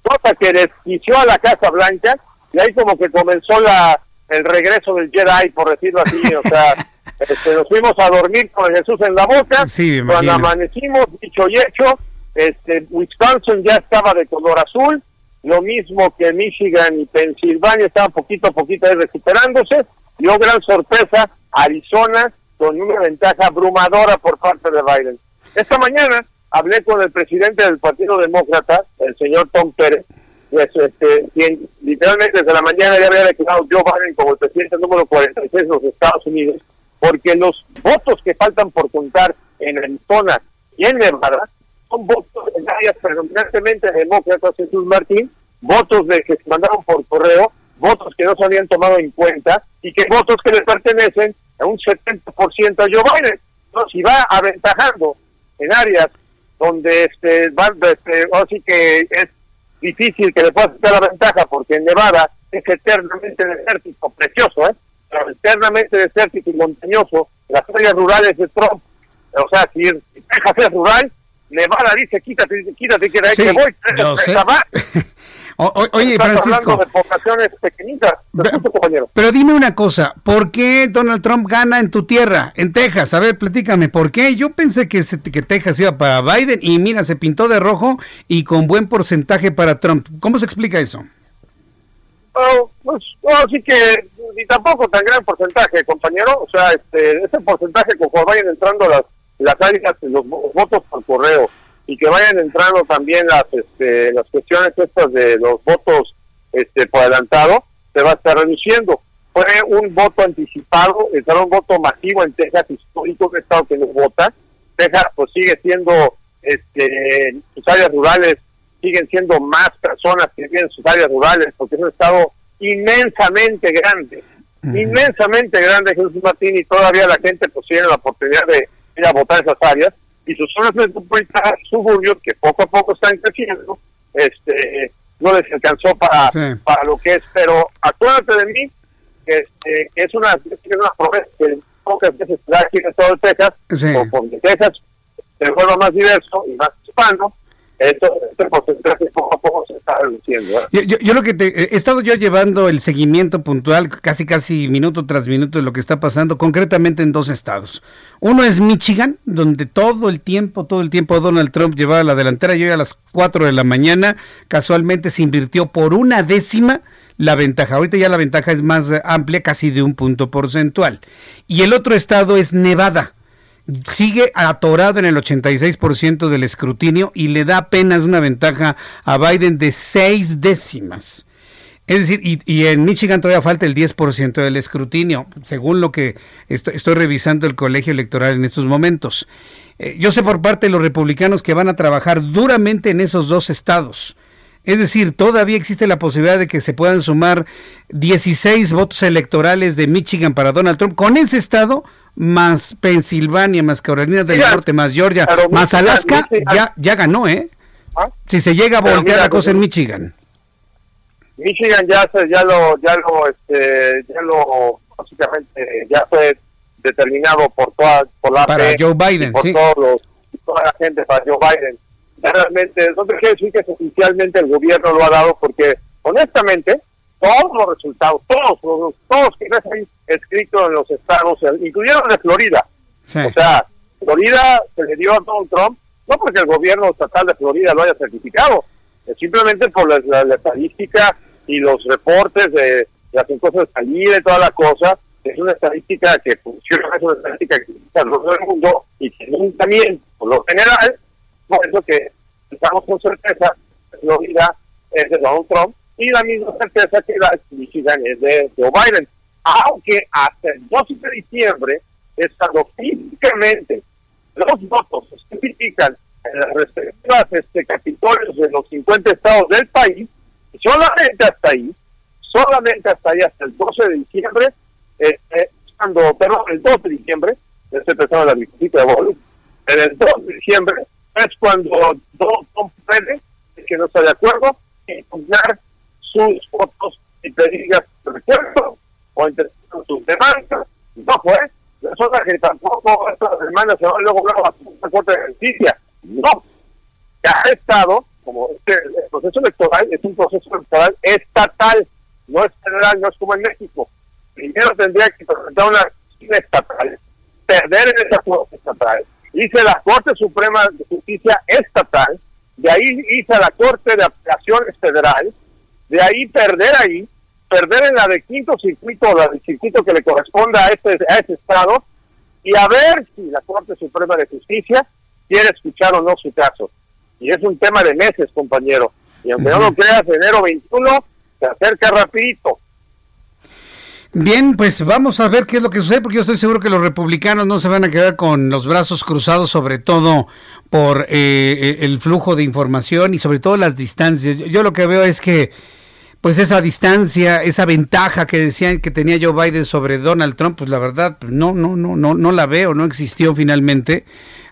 cosa que desquició a la Casa Blanca, y ahí como que comenzó la el regreso del Jedi, por decirlo así, o sea, este, nos fuimos a dormir con Jesús en la boca, cuando amanecimos, dicho y hecho, este, Wisconsin ya estaba de color azul, lo mismo que Michigan y Pensilvania estaban poquito a poquito ahí recuperándose, oh gran sorpresa, Arizona con una ventaja abrumadora por parte de Biden. Esta mañana hablé con el presidente del Partido Demócrata, el señor Tom Pérez, pues, este, quien literalmente desde la mañana ya había declarado Joe Biden como el presidente número 46 de los Estados Unidos, porque los votos que faltan por contar en Arizona y en Nevada son votos en áreas predominantemente demócratas, Jesús Martín, votos de que se mandaron por correo, votos que no se habían tomado en cuenta y que votos que le pertenecen a un 70% a Joe Biden. Entonces, si va aventajando en áreas donde este, este, así que es difícil que le pueda quitar la ventaja porque en Nevada es eternamente desértico, precioso, ¿eh? Pero eternamente desértico y montañoso, las áreas rurales de Trump, o sea, si Texas es rural, Nevada dice, quítate, quítate, que de ahí que voy, oye, Francisco. De poblaciones pequeñitas. Pero, pero dime una cosa, ¿por qué Donald Trump gana en tu tierra, en Texas? A ver, platícame, ¿por qué? Yo pensé que, que Texas iba para Biden y mira, se pintó de rojo y con buen porcentaje para Trump. ¿Cómo se explica eso? Oh, pues, sí que ni tampoco tan gran porcentaje, compañero. O sea, este, ese porcentaje conforme vayan entrando las, las áreas, los votos por correo y que vayan entrando también las este, las cuestiones estas de los votos este por adelantado se va a estar reduciendo. Fue un voto anticipado era un voto masivo en Texas histórico que estado que no vota. Texas pues sigue siendo este sus áreas rurales siguen siendo más personas que viven en sus áreas rurales porque es un estado inmensamente grande inmensamente grande Jesús Martín y todavía la gente pues tiene la oportunidad de ir a votar esas áreas y sus zonas metropolitanas, suburbios que poco a poco están creciendo, este, no les alcanzó para, para lo que es, pero acuérdate de mí, que, este, es una, es una promesa que pocas veces se da aquí en el estado de Texas, o porque Texas se vuelva más diverso y más hispano, esto, este poco a poco se está reduciendo. ¿eh? Yo, yo, lo que te, he estado yo llevando el seguimiento puntual, casi casi minuto tras minuto de lo que está pasando, concretamente en dos estados. Uno es Michigan, donde todo el tiempo, todo el tiempo Donald Trump llevaba la delantera. Yo a las 4 de la mañana casualmente se invirtió por una décima la ventaja. Ahorita ya la ventaja es más amplia, casi de un punto porcentual. Y el otro estado es Nevada sigue atorado en el 86% del escrutinio y le da apenas una ventaja a Biden de seis décimas. Es decir, y, en Michigan todavía falta el 10% del escrutinio, según lo que estoy, revisando el colegio electoral en estos momentos. Eh, yo sé por parte de los republicanos que van a trabajar duramente en esos dos estados. Es decir, todavía existe la posibilidad de que se puedan sumar 16 votos electorales de Michigan para Donald Trump. Con ese estado más Pensilvania, más Carolina del Norte, más Georgia, más Alaska, ya, ya ganó, ¿eh? ¿Ah? Si se llega a voltear la cosa en Michigan. Michigan ya ya lo ya lo este ya lo básicamente ya fue determinado por toda por la para Joe Biden, por todos toda la gente para Joe Biden. realmente no te quiero decir que oficialmente el gobierno lo ha dado porque honestamente todos los resultados, todos, todos, todos que ahí escritos en los estados, incluyendo de Florida. O sea, Florida se le dio a Donald Trump, no porque el gobierno estatal de Florida lo haya certificado, simplemente por la, estadística y los reportes de las encuestas de salida y toda la cosa. Es una estadística que funciona, es una estadística que está en todo el mundo y que también, por lo general, por eso que estamos con certeza, Florida es de Donald Trump y la misma certeza que la Michigan es de Joe Biden. Aunque hasta el 12 de diciembre, estando físicamente los votos se certifican en las respectivas este, capitolios de los 50 estados del país, solamente hasta ahí, solamente hasta ahí, hasta el 12 de diciembre, este, cuando, perdón, el 2 de diciembre, pensando en la visita de Bolu, en el 2 de diciembre es cuando Don puede, que no está de acuerdo, impugnar sus fotos y te digas recuerdo o interpretan sus demandas. No fue. Resulta que tampoco esta demanda se va luego a la Corte de Justicia. estado, como este, proceso electoral es un proceso electoral estatal, no es federal, no es como en México. Primero tendría que presentar una estatal, perder en esa corte estatal, hice la Corte Suprema de Justicia estatal, de ahí hice la Corte de Apelaciones Federal, de ahí perder ahí, perder en la de quinto circuito, la del circuito que le corresponda a este, a ese estado, y a ver si la Corte Suprema de Justicia quiere escuchar o no su caso. Y es un tema de meses, compañero. Y aunque no lo creas, enero 21 se acerca rapidito. Bien, pues vamos a ver qué es lo que sucede, porque yo estoy seguro que los republicanos no se van a quedar con los brazos cruzados, sobre todo por eh, el flujo de información y sobre todo las distancias. Yo, lo que veo es que pues esa distancia, esa ventaja que decían que tenía Joe Biden sobre Donald Trump, pues la verdad pues no, no, no, no, no la veo, no existió finalmente.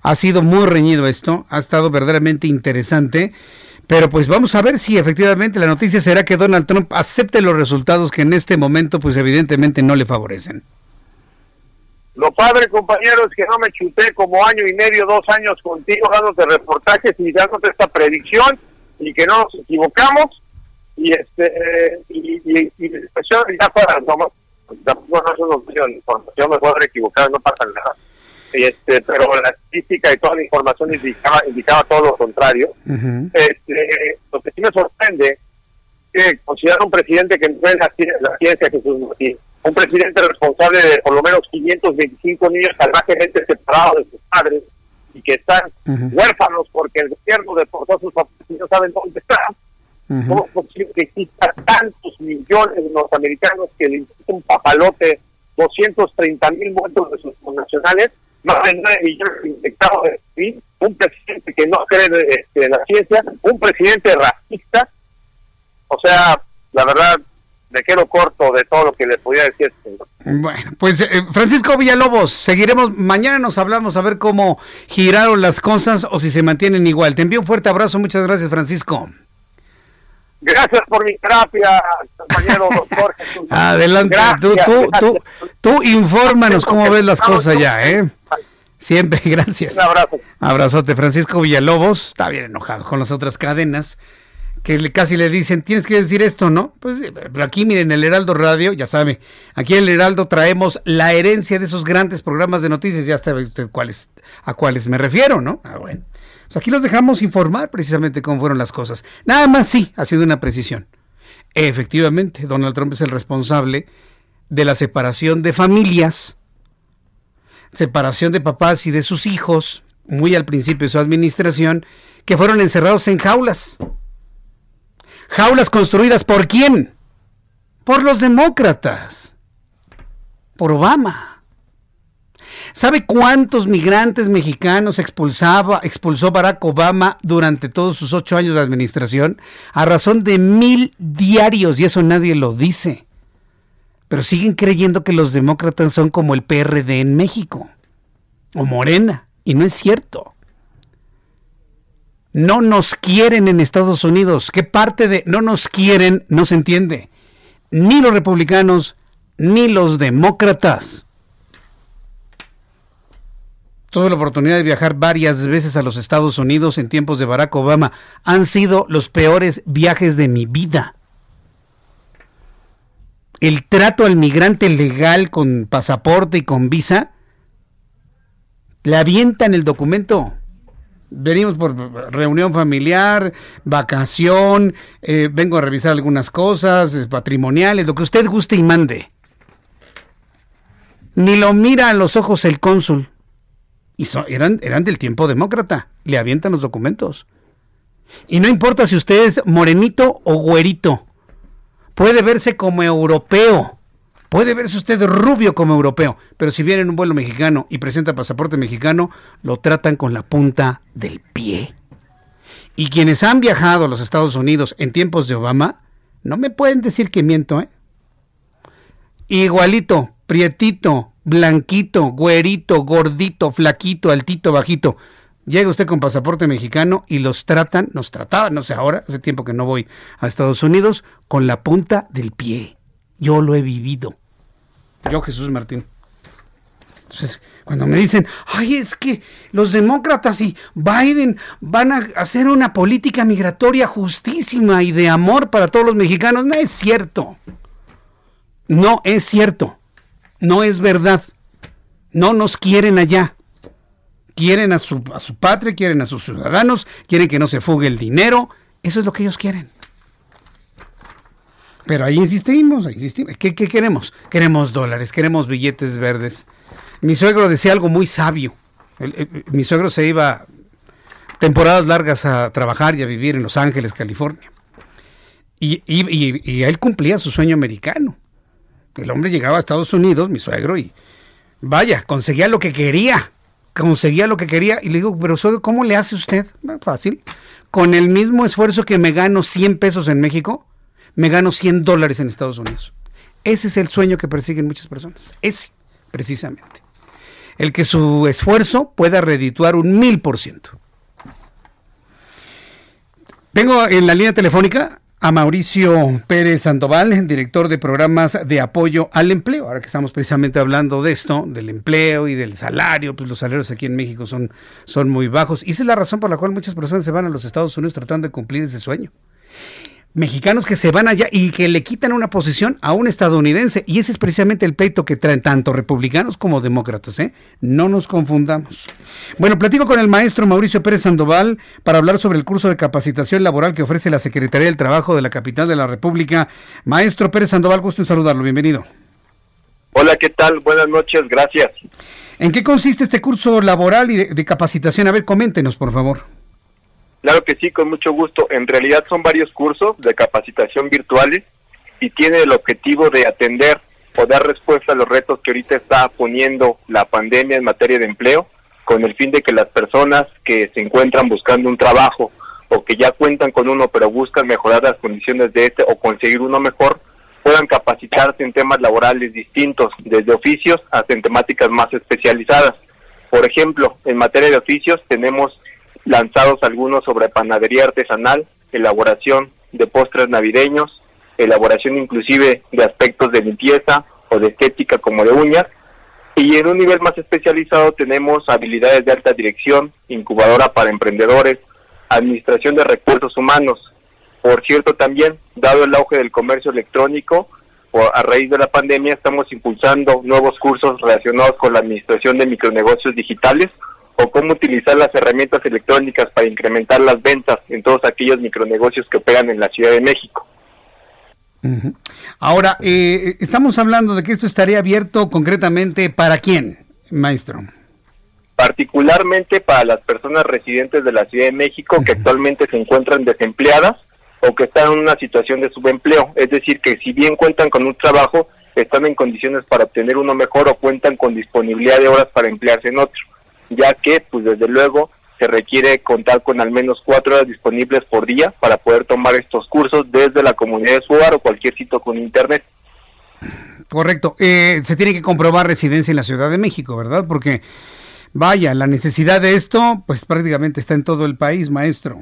Ha sido muy reñido esto, ha estado verdaderamente interesante. Pero pues vamos a ver si efectivamente la noticia será que Donald Trump acepte los resultados que en este momento pues evidentemente no le favorecen. Lo padre, compañero, es que no me chuté como año y medio, dos años contigo dándote reportajes y dándote esta predicción y que no nos equivocamos y este y, y, y, ya fuera, no, no, no, no, no, información, me puedo equivocar, no pasa nada este, pero la estadística y toda la información indicaba, indicaba todo lo contrario. este, lo que sí me sorprende es que considera un presidente que no es la, la ciencia Jesús Martín, un presidente responsable de por lo menos 525 niños salvajemente separados de sus padres y que están huérfanos porque el gobierno deportó a sus papás y no saben dónde están. ¿Cómo es posible que exista tantos millones de norteamericanos que le un papalote 230 mil muertos de sus nacionales más de 9 millones infectados de un presidente que no cree este, en la ciencia, un presidente racista. O sea, la verdad, me quedo corto de todo lo que le podía decir. Bueno, pues eh, Francisco Villalobos, seguiremos, mañana nos hablamos a ver cómo giraron las cosas o si se mantienen igual. Te envío un fuerte abrazo, muchas gracias Francisco. Gracias por mi terapia, compañero doctor Adelante, tú, tú, tú, tú, infórmanos cómo ves las cosas ya, ¿eh? Siempre, gracias. Un abrazo. Abrazote, Francisco Villalobos, está bien enojado con las otras cadenas, que le, casi le dicen, tienes que decir esto, ¿no? Pues pero aquí miren, el Heraldo Radio, ya sabe, aquí en el Heraldo traemos la herencia de esos grandes programas de noticias, ya sabe usted cuáles, a cuáles me refiero, ¿no? Ah, bueno. Aquí los dejamos informar precisamente cómo fueron las cosas. Nada más sí, ha sido una precisión. Efectivamente, Donald Trump es el responsable de la separación de familias, separación de papás y de sus hijos, muy al principio de su administración, que fueron encerrados en jaulas. Jaulas construidas por quién? Por los demócratas, por Obama. ¿Sabe cuántos migrantes mexicanos expulsaba, expulsó Barack Obama durante todos sus ocho años de administración? A razón de mil diarios, y eso nadie lo dice. Pero siguen creyendo que los demócratas son como el PRD en México, o Morena, y no es cierto. No nos quieren en Estados Unidos. ¿Qué parte de no nos quieren no se entiende? Ni los republicanos, ni los demócratas. Tuve la oportunidad de viajar varias veces a los Estados Unidos en tiempos de Barack Obama. Han sido los peores viajes de mi vida. El trato al migrante legal con pasaporte y con visa, le avientan el documento. Venimos por reunión familiar, vacación, eh, vengo a revisar algunas cosas patrimoniales, lo que usted guste y mande. Ni lo mira a los ojos el cónsul y eran, eran del tiempo demócrata. Le avientan los documentos. Y no importa si usted es morenito o güerito. Puede verse como europeo. Puede verse usted rubio como europeo. Pero si viene en un vuelo mexicano y presenta pasaporte mexicano, lo tratan con la punta del pie. Y quienes han viajado a los Estados Unidos en tiempos de Obama, no me pueden decir que miento, ¿eh? Igualito, prietito, blanquito, güerito, gordito, flaquito, altito, bajito. Llega usted con pasaporte mexicano y los tratan, nos trataban, no sé ahora, hace tiempo que no voy a Estados Unidos, con la punta del pie. Yo lo he vivido. Yo, Jesús Martín. Entonces, Cuando me dicen, ay, es que los demócratas y Biden van a hacer una política migratoria justísima y de amor para todos los mexicanos, no es cierto. No es cierto. No es verdad. No nos quieren allá. Quieren a su, a su patria, quieren a sus ciudadanos, quieren que no se fugue el dinero. Eso es lo que ellos quieren. Pero ahí insistimos, ahí insistimos. ¿Qué, ¿Qué, queremos? Queremos dólares, queremos billetes verdes. Mi suegro decía algo muy sabio. mi suegro se iba temporadas largas a trabajar y a vivir en Los Ángeles, California. Y, y, y, él cumplía su sueño americano. El hombre llegaba a Estados Unidos, mi suegro, y vaya, conseguía lo que quería. Conseguía lo que quería. Y le digo, pero suegro, ¿cómo le hace usted? Fácil. Con el mismo esfuerzo que me gano 100 pesos en México, me gano 100 dólares en Estados Unidos. Ese es el sueño que persiguen muchas personas. Ese, precisamente. El que su esfuerzo pueda redituar un mil por ciento. Tengo en la línea telefónica a Mauricio Pérez Sandoval, director de programas de apoyo al empleo. Ahora que estamos precisamente hablando de esto, del empleo y del salario, pues los salarios aquí en México son, son muy bajos. Y esa es la razón por la cual muchas personas se van a los Estados Unidos tratando de cumplir ese sueño mexicanos que se van allá y que le quitan una posición a un estadounidense. Y ese es precisamente el peito que traen tanto republicanos como demócratas. ¿eh? No nos confundamos. Bueno, platico con el maestro Mauricio Pérez Sandoval para hablar sobre el curso de capacitación laboral que ofrece la Secretaría del Trabajo de la capital de la República. Maestro Pérez Sandoval, gusto en saludarlo. Bienvenido. Hola, ¿qué tal? Buenas noches, gracias. ¿En qué consiste este curso laboral y de, de capacitación? A ver, coméntenos, por favor. Claro que sí, con mucho gusto. En realidad son varios cursos de capacitación virtuales y tiene el objetivo de atender o dar respuesta a los retos que ahorita está poniendo la pandemia en materia de empleo, con el fin de que las personas que se encuentran buscando un trabajo o que ya cuentan con uno pero buscan mejorar las condiciones de este o conseguir uno mejor, puedan capacitarse en temas laborales distintos, desde oficios hasta en temáticas más especializadas. Por ejemplo, en materia de oficios tenemos lanzados algunos sobre panadería artesanal, elaboración de postres navideños, elaboración inclusive de aspectos de limpieza o de estética como de uñas. Y en un nivel más especializado tenemos habilidades de alta dirección, incubadora para emprendedores, administración de recursos humanos. Por cierto, también, dado el auge del comercio electrónico, a raíz de la pandemia estamos impulsando nuevos cursos relacionados con la administración de micronegocios digitales o cómo utilizar las herramientas electrónicas para incrementar las ventas en todos aquellos micronegocios que operan en la Ciudad de México. Ahora, eh, estamos hablando de que esto estaría abierto concretamente para quién, maestro. Particularmente para las personas residentes de la Ciudad de México que actualmente se encuentran desempleadas o que están en una situación de subempleo. Es decir, que si bien cuentan con un trabajo, están en condiciones para obtener uno mejor o cuentan con disponibilidad de horas para emplearse en otro ya que pues desde luego se requiere contar con al menos cuatro horas disponibles por día para poder tomar estos cursos desde la comunidad de su hogar o cualquier sitio con internet. Correcto. Eh, se tiene que comprobar residencia en la Ciudad de México, ¿verdad? Porque, vaya, la necesidad de esto, pues prácticamente está en todo el país, maestro.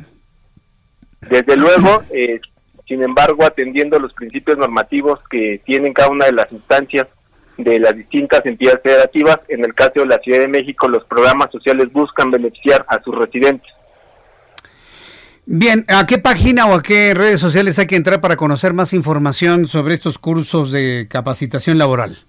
Desde luego, eh, sin embargo, atendiendo los principios normativos que tienen cada una de las instancias de las distintas entidades federativas. En el caso de la Ciudad de México, los programas sociales buscan beneficiar a sus residentes. Bien, ¿a qué página o a qué redes sociales hay que entrar para conocer más información sobre estos cursos de capacitación laboral?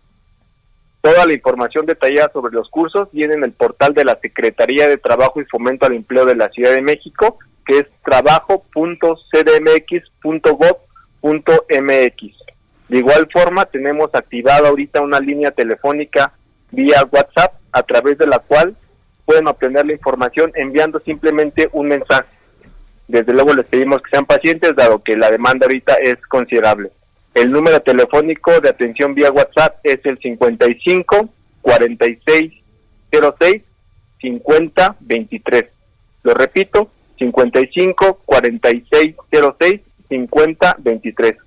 Toda la información detallada sobre los cursos viene en el portal de la Secretaría de Trabajo y Fomento al Empleo de la Ciudad de México, que es trabajo.cdmx.gov.mx. De igual forma, tenemos activada ahorita una línea telefónica vía WhatsApp a través de la cual pueden obtener la información enviando simplemente un mensaje. Desde luego les pedimos que sean pacientes, dado que la demanda ahorita es considerable. El número telefónico de atención vía WhatsApp es el 55 46 06 50 23. Lo repito, 55 46 06 50 23.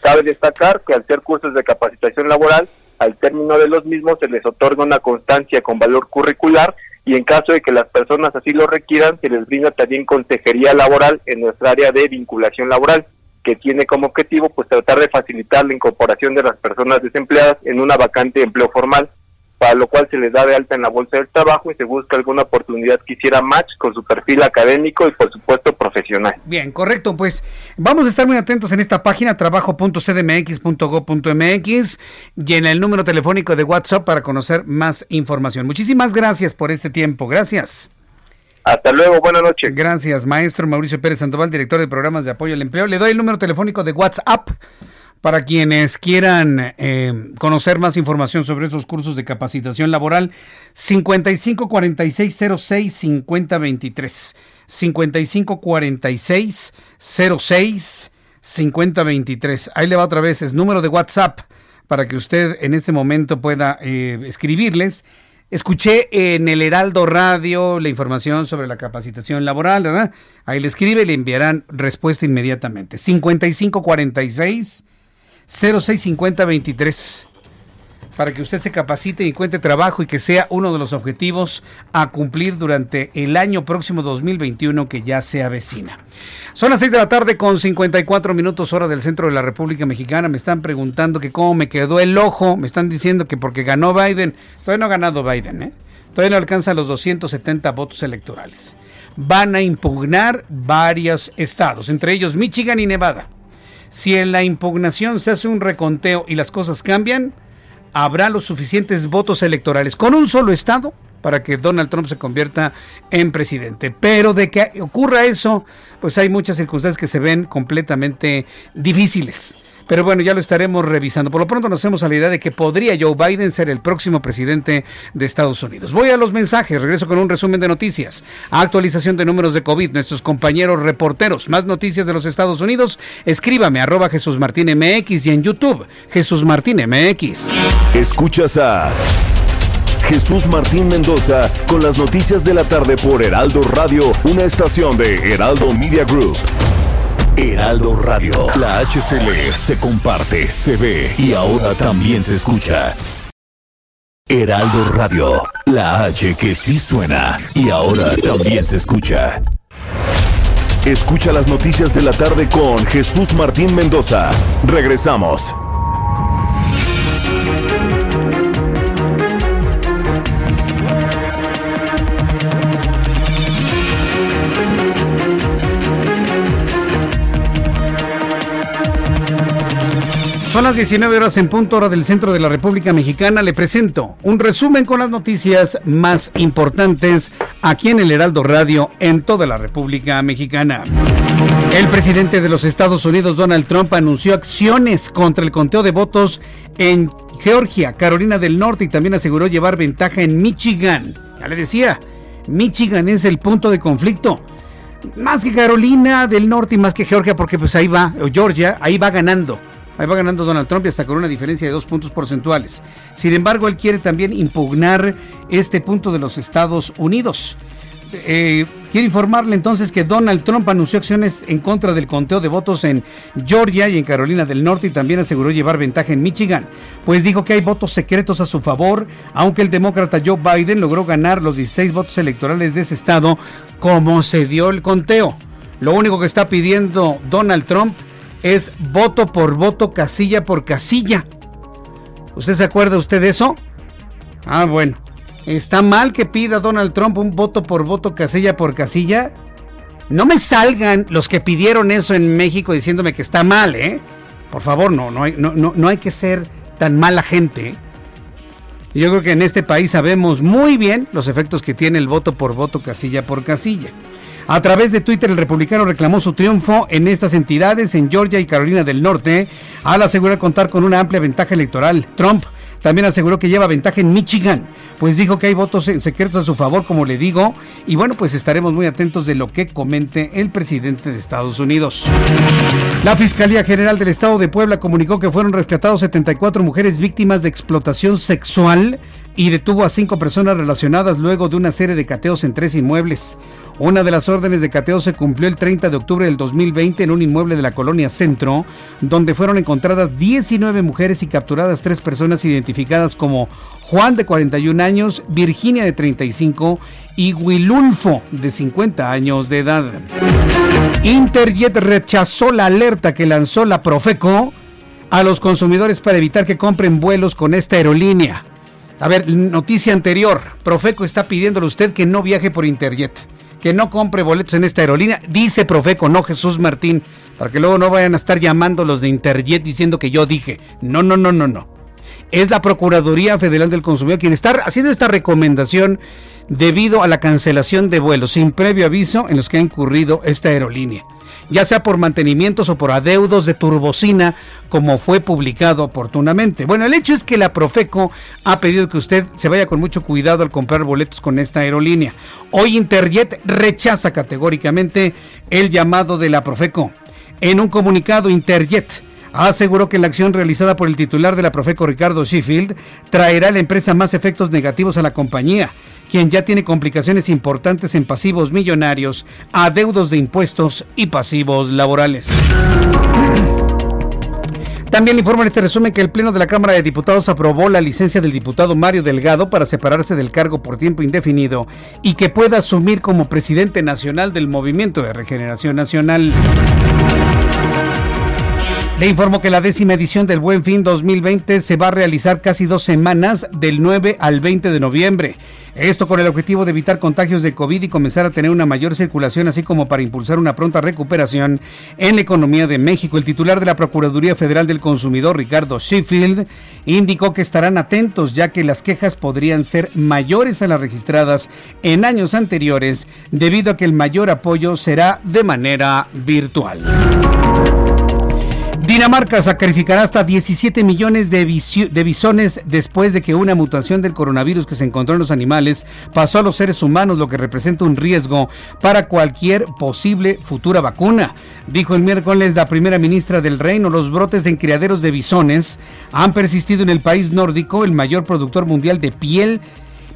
Cabe destacar que al ser cursos de capacitación laboral, al término de los mismos se les otorga una constancia con valor curricular y en caso de que las personas así lo requieran, se les brinda también consejería laboral en nuestra área de vinculación laboral, que tiene como objetivo pues tratar de facilitar la incorporación de las personas desempleadas en una vacante de empleo formal. Para lo cual se les da de alta en la bolsa del trabajo y se busca alguna oportunidad que hiciera match con su perfil académico y por supuesto profesional. Bien, correcto, pues vamos a estar muy atentos en esta página trabajo.cdmx.gov.mx y en el número telefónico de WhatsApp para conocer más información. Muchísimas gracias por este tiempo, gracias. Hasta luego, buenas noches. Gracias, maestro Mauricio Pérez Sandoval, director de programas de apoyo al empleo. Le doy el número telefónico de WhatsApp para quienes quieran eh, conocer más información sobre estos cursos de capacitación laboral, 5546065023. 5546065023. Ahí le va otra vez, es número de WhatsApp para que usted en este momento pueda eh, escribirles. Escuché en el Heraldo Radio la información sobre la capacitación laboral, ¿verdad? Ahí le escribe y le enviarán respuesta inmediatamente. 5546 065023 para que usted se capacite y encuentre trabajo y que sea uno de los objetivos a cumplir durante el año próximo 2021 que ya se avecina. Son las 6 de la tarde con 54 minutos hora del centro de la República Mexicana. Me están preguntando que cómo me quedó el ojo. Me están diciendo que porque ganó Biden. Todavía no ha ganado Biden, ¿eh? Todavía no alcanza los 270 votos electorales. Van a impugnar varios estados, entre ellos Michigan y Nevada. Si en la impugnación se hace un reconteo y las cosas cambian, habrá los suficientes votos electorales con un solo estado para que Donald Trump se convierta en presidente. Pero de que ocurra eso, pues hay muchas circunstancias que se ven completamente difíciles. Pero bueno, ya lo estaremos revisando. Por lo pronto nos hacemos a la idea de que podría Joe Biden ser el próximo presidente de Estados Unidos. Voy a los mensajes, regreso con un resumen de noticias. Actualización de números de COVID, nuestros compañeros reporteros. Más noticias de los Estados Unidos. Escríbame arroba Jesús Martín MX y en YouTube Jesús Martín MX. Escuchas a Jesús Martín Mendoza con las noticias de la tarde por Heraldo Radio, una estación de Heraldo Media Group. Heraldo Radio. La HCL se comparte, se ve y ahora también se escucha. Heraldo Radio. La H que sí suena y ahora también se escucha. Escucha las noticias de la tarde con Jesús Martín Mendoza. Regresamos. Son las 19 horas en punto hora del centro de la República Mexicana. Le presento un resumen con las noticias más importantes aquí en el Heraldo Radio en toda la República Mexicana. El presidente de los Estados Unidos, Donald Trump, anunció acciones contra el conteo de votos en Georgia, Carolina del Norte y también aseguró llevar ventaja en Michigan. Ya le decía, Michigan es el punto de conflicto. Más que Carolina del Norte y más que Georgia, porque pues ahí va, o Georgia, ahí va ganando. Ahí va ganando Donald Trump y hasta con una diferencia de dos puntos porcentuales. Sin embargo, él quiere también impugnar este punto de los Estados Unidos. Eh, quiero informarle entonces que Donald Trump anunció acciones en contra del conteo de votos en Georgia y en Carolina del Norte y también aseguró llevar ventaja en Michigan, pues dijo que hay votos secretos a su favor, aunque el demócrata Joe Biden logró ganar los 16 votos electorales de ese estado como se dio el conteo. Lo único que está pidiendo Donald Trump es voto por voto, casilla por casilla. ¿Usted se acuerda usted de eso? Ah, bueno. ¿Está mal que pida Donald Trump un voto por voto, casilla por casilla? No me salgan los que pidieron eso en México diciéndome que está mal, ¿eh? Por favor, no, no hay, no, no, hay que ser tan mala gente. Yo creo que en este país sabemos muy bien los efectos que tiene el voto por voto, casilla por casilla. A través de Twitter, el republicano reclamó su triunfo en estas entidades, en Georgia y Carolina del Norte, al asegurar contar con una amplia ventaja electoral. Trump también aseguró que lleva ventaja en Michigan, pues dijo que hay votos secretos a su favor, como le digo, y bueno, pues estaremos muy atentos de lo que comente el presidente de Estados Unidos. La Fiscalía General del Estado de Puebla comunicó que fueron rescatados 74 mujeres víctimas de explotación sexual y detuvo a cinco personas relacionadas luego de una serie de cateos en tres inmuebles. Una de las órdenes de cateo se cumplió el 30 de octubre del 2020 en un inmueble de la colonia Centro, donde fueron encontradas 19 mujeres y capturadas tres personas identificadas como Juan de 41 años, Virginia de 35 y Wilulfo de 50 años de edad. Interjet rechazó la alerta que lanzó la Profeco a los consumidores para evitar que compren vuelos con esta aerolínea. A ver, noticia anterior. Profeco está pidiéndole a usted que no viaje por Interjet, que no compre boletos en esta aerolínea. Dice Profeco, no Jesús Martín, para que luego no vayan a estar llamando los de Interjet diciendo que yo dije. No, no, no, no, no. Es la Procuraduría Federal del Consumidor quien está haciendo esta recomendación debido a la cancelación de vuelos sin previo aviso en los que ha incurrido esta aerolínea ya sea por mantenimientos o por adeudos de turbocina, como fue publicado oportunamente. Bueno, el hecho es que la Profeco ha pedido que usted se vaya con mucho cuidado al comprar boletos con esta aerolínea. Hoy Interjet rechaza categóricamente el llamado de la Profeco. En un comunicado, Interjet aseguró que la acción realizada por el titular de la Profeco, Ricardo Sheffield, traerá a la empresa más efectos negativos a la compañía quien ya tiene complicaciones importantes en pasivos millonarios, adeudos de impuestos y pasivos laborales. También informa en este resumen que el Pleno de la Cámara de Diputados aprobó la licencia del diputado Mario Delgado para separarse del cargo por tiempo indefinido y que pueda asumir como presidente nacional del Movimiento de Regeneración Nacional. Le informo que la décima edición del Buen Fin 2020 se va a realizar casi dos semanas, del 9 al 20 de noviembre. Esto con el objetivo de evitar contagios de COVID y comenzar a tener una mayor circulación, así como para impulsar una pronta recuperación en la economía de México. El titular de la Procuraduría Federal del Consumidor, Ricardo Sheffield, indicó que estarán atentos ya que las quejas podrían ser mayores a las registradas en años anteriores, debido a que el mayor apoyo será de manera virtual. Dinamarca sacrificará hasta 17 millones de, de, bisones después de que una mutación del coronavirus que se encontró en los animales pasó a los seres humanos, lo que representa un riesgo para cualquier posible futura vacuna. Dijo el miércoles la primera ministra del reino, los brotes en criaderos de bisones han persistido en el país nórdico, el mayor productor mundial de piel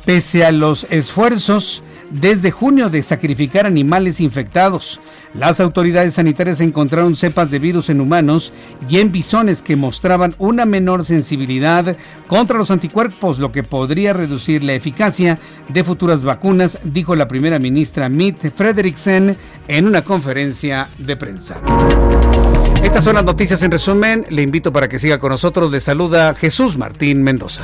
pese a los esfuerzos desde junio de sacrificar animales infectados. Las autoridades sanitarias encontraron cepas de virus en humanos y en bisones que mostraban una menor sensibilidad contra los anticuerpos, lo que podría reducir la eficacia de futuras vacunas, dijo la primera ministra Mitt Frederiksen en una conferencia de prensa. Estas son las noticias en resumen. Le invito para que siga con nosotros. Le saluda Jesús Martín Mendoza.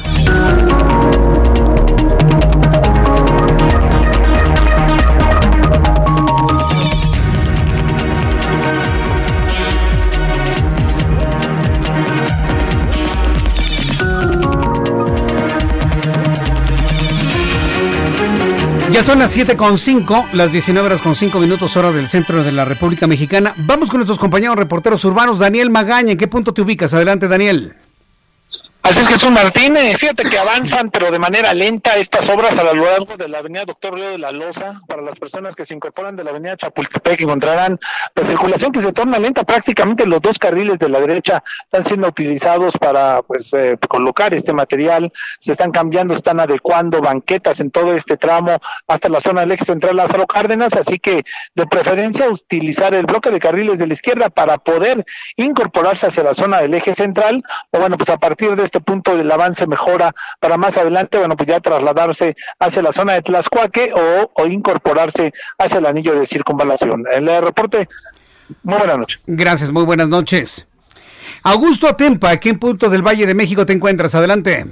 Son las 7.5, las 19 horas con 5 minutos hora del centro de la República Mexicana. Vamos con nuestros compañeros reporteros urbanos. Daniel Magaña, ¿en qué punto te ubicas? Adelante, Daniel. Así es Jesús Martín, eh, fíjate que avanzan pero de manera lenta estas obras a lo largo de la avenida Doctor Río de la Loza. Para las personas que se incorporan de la avenida Chapultepec encontrarán la circulación que se torna lenta. Prácticamente los dos carriles de la derecha están siendo utilizados para pues eh, colocar este material. Se están cambiando, están adecuando banquetas en todo este tramo hasta la zona del eje central Lázaro Cárdenas. Así que de preferencia utilizar el bloque de carriles de la izquierda para poder incorporarse hacia la zona del eje central. O bueno, pues a partir de este punto del avance mejora para más adelante, bueno, pues ya trasladarse hacia la zona de Tlaxcuaque o, o incorporarse hacia el anillo de circunvalación. El reporte, muy buenas noches. Gracias, muy buenas noches. Augusto Atempa, ¿a qué punto del Valle de México te encuentras? Adelante.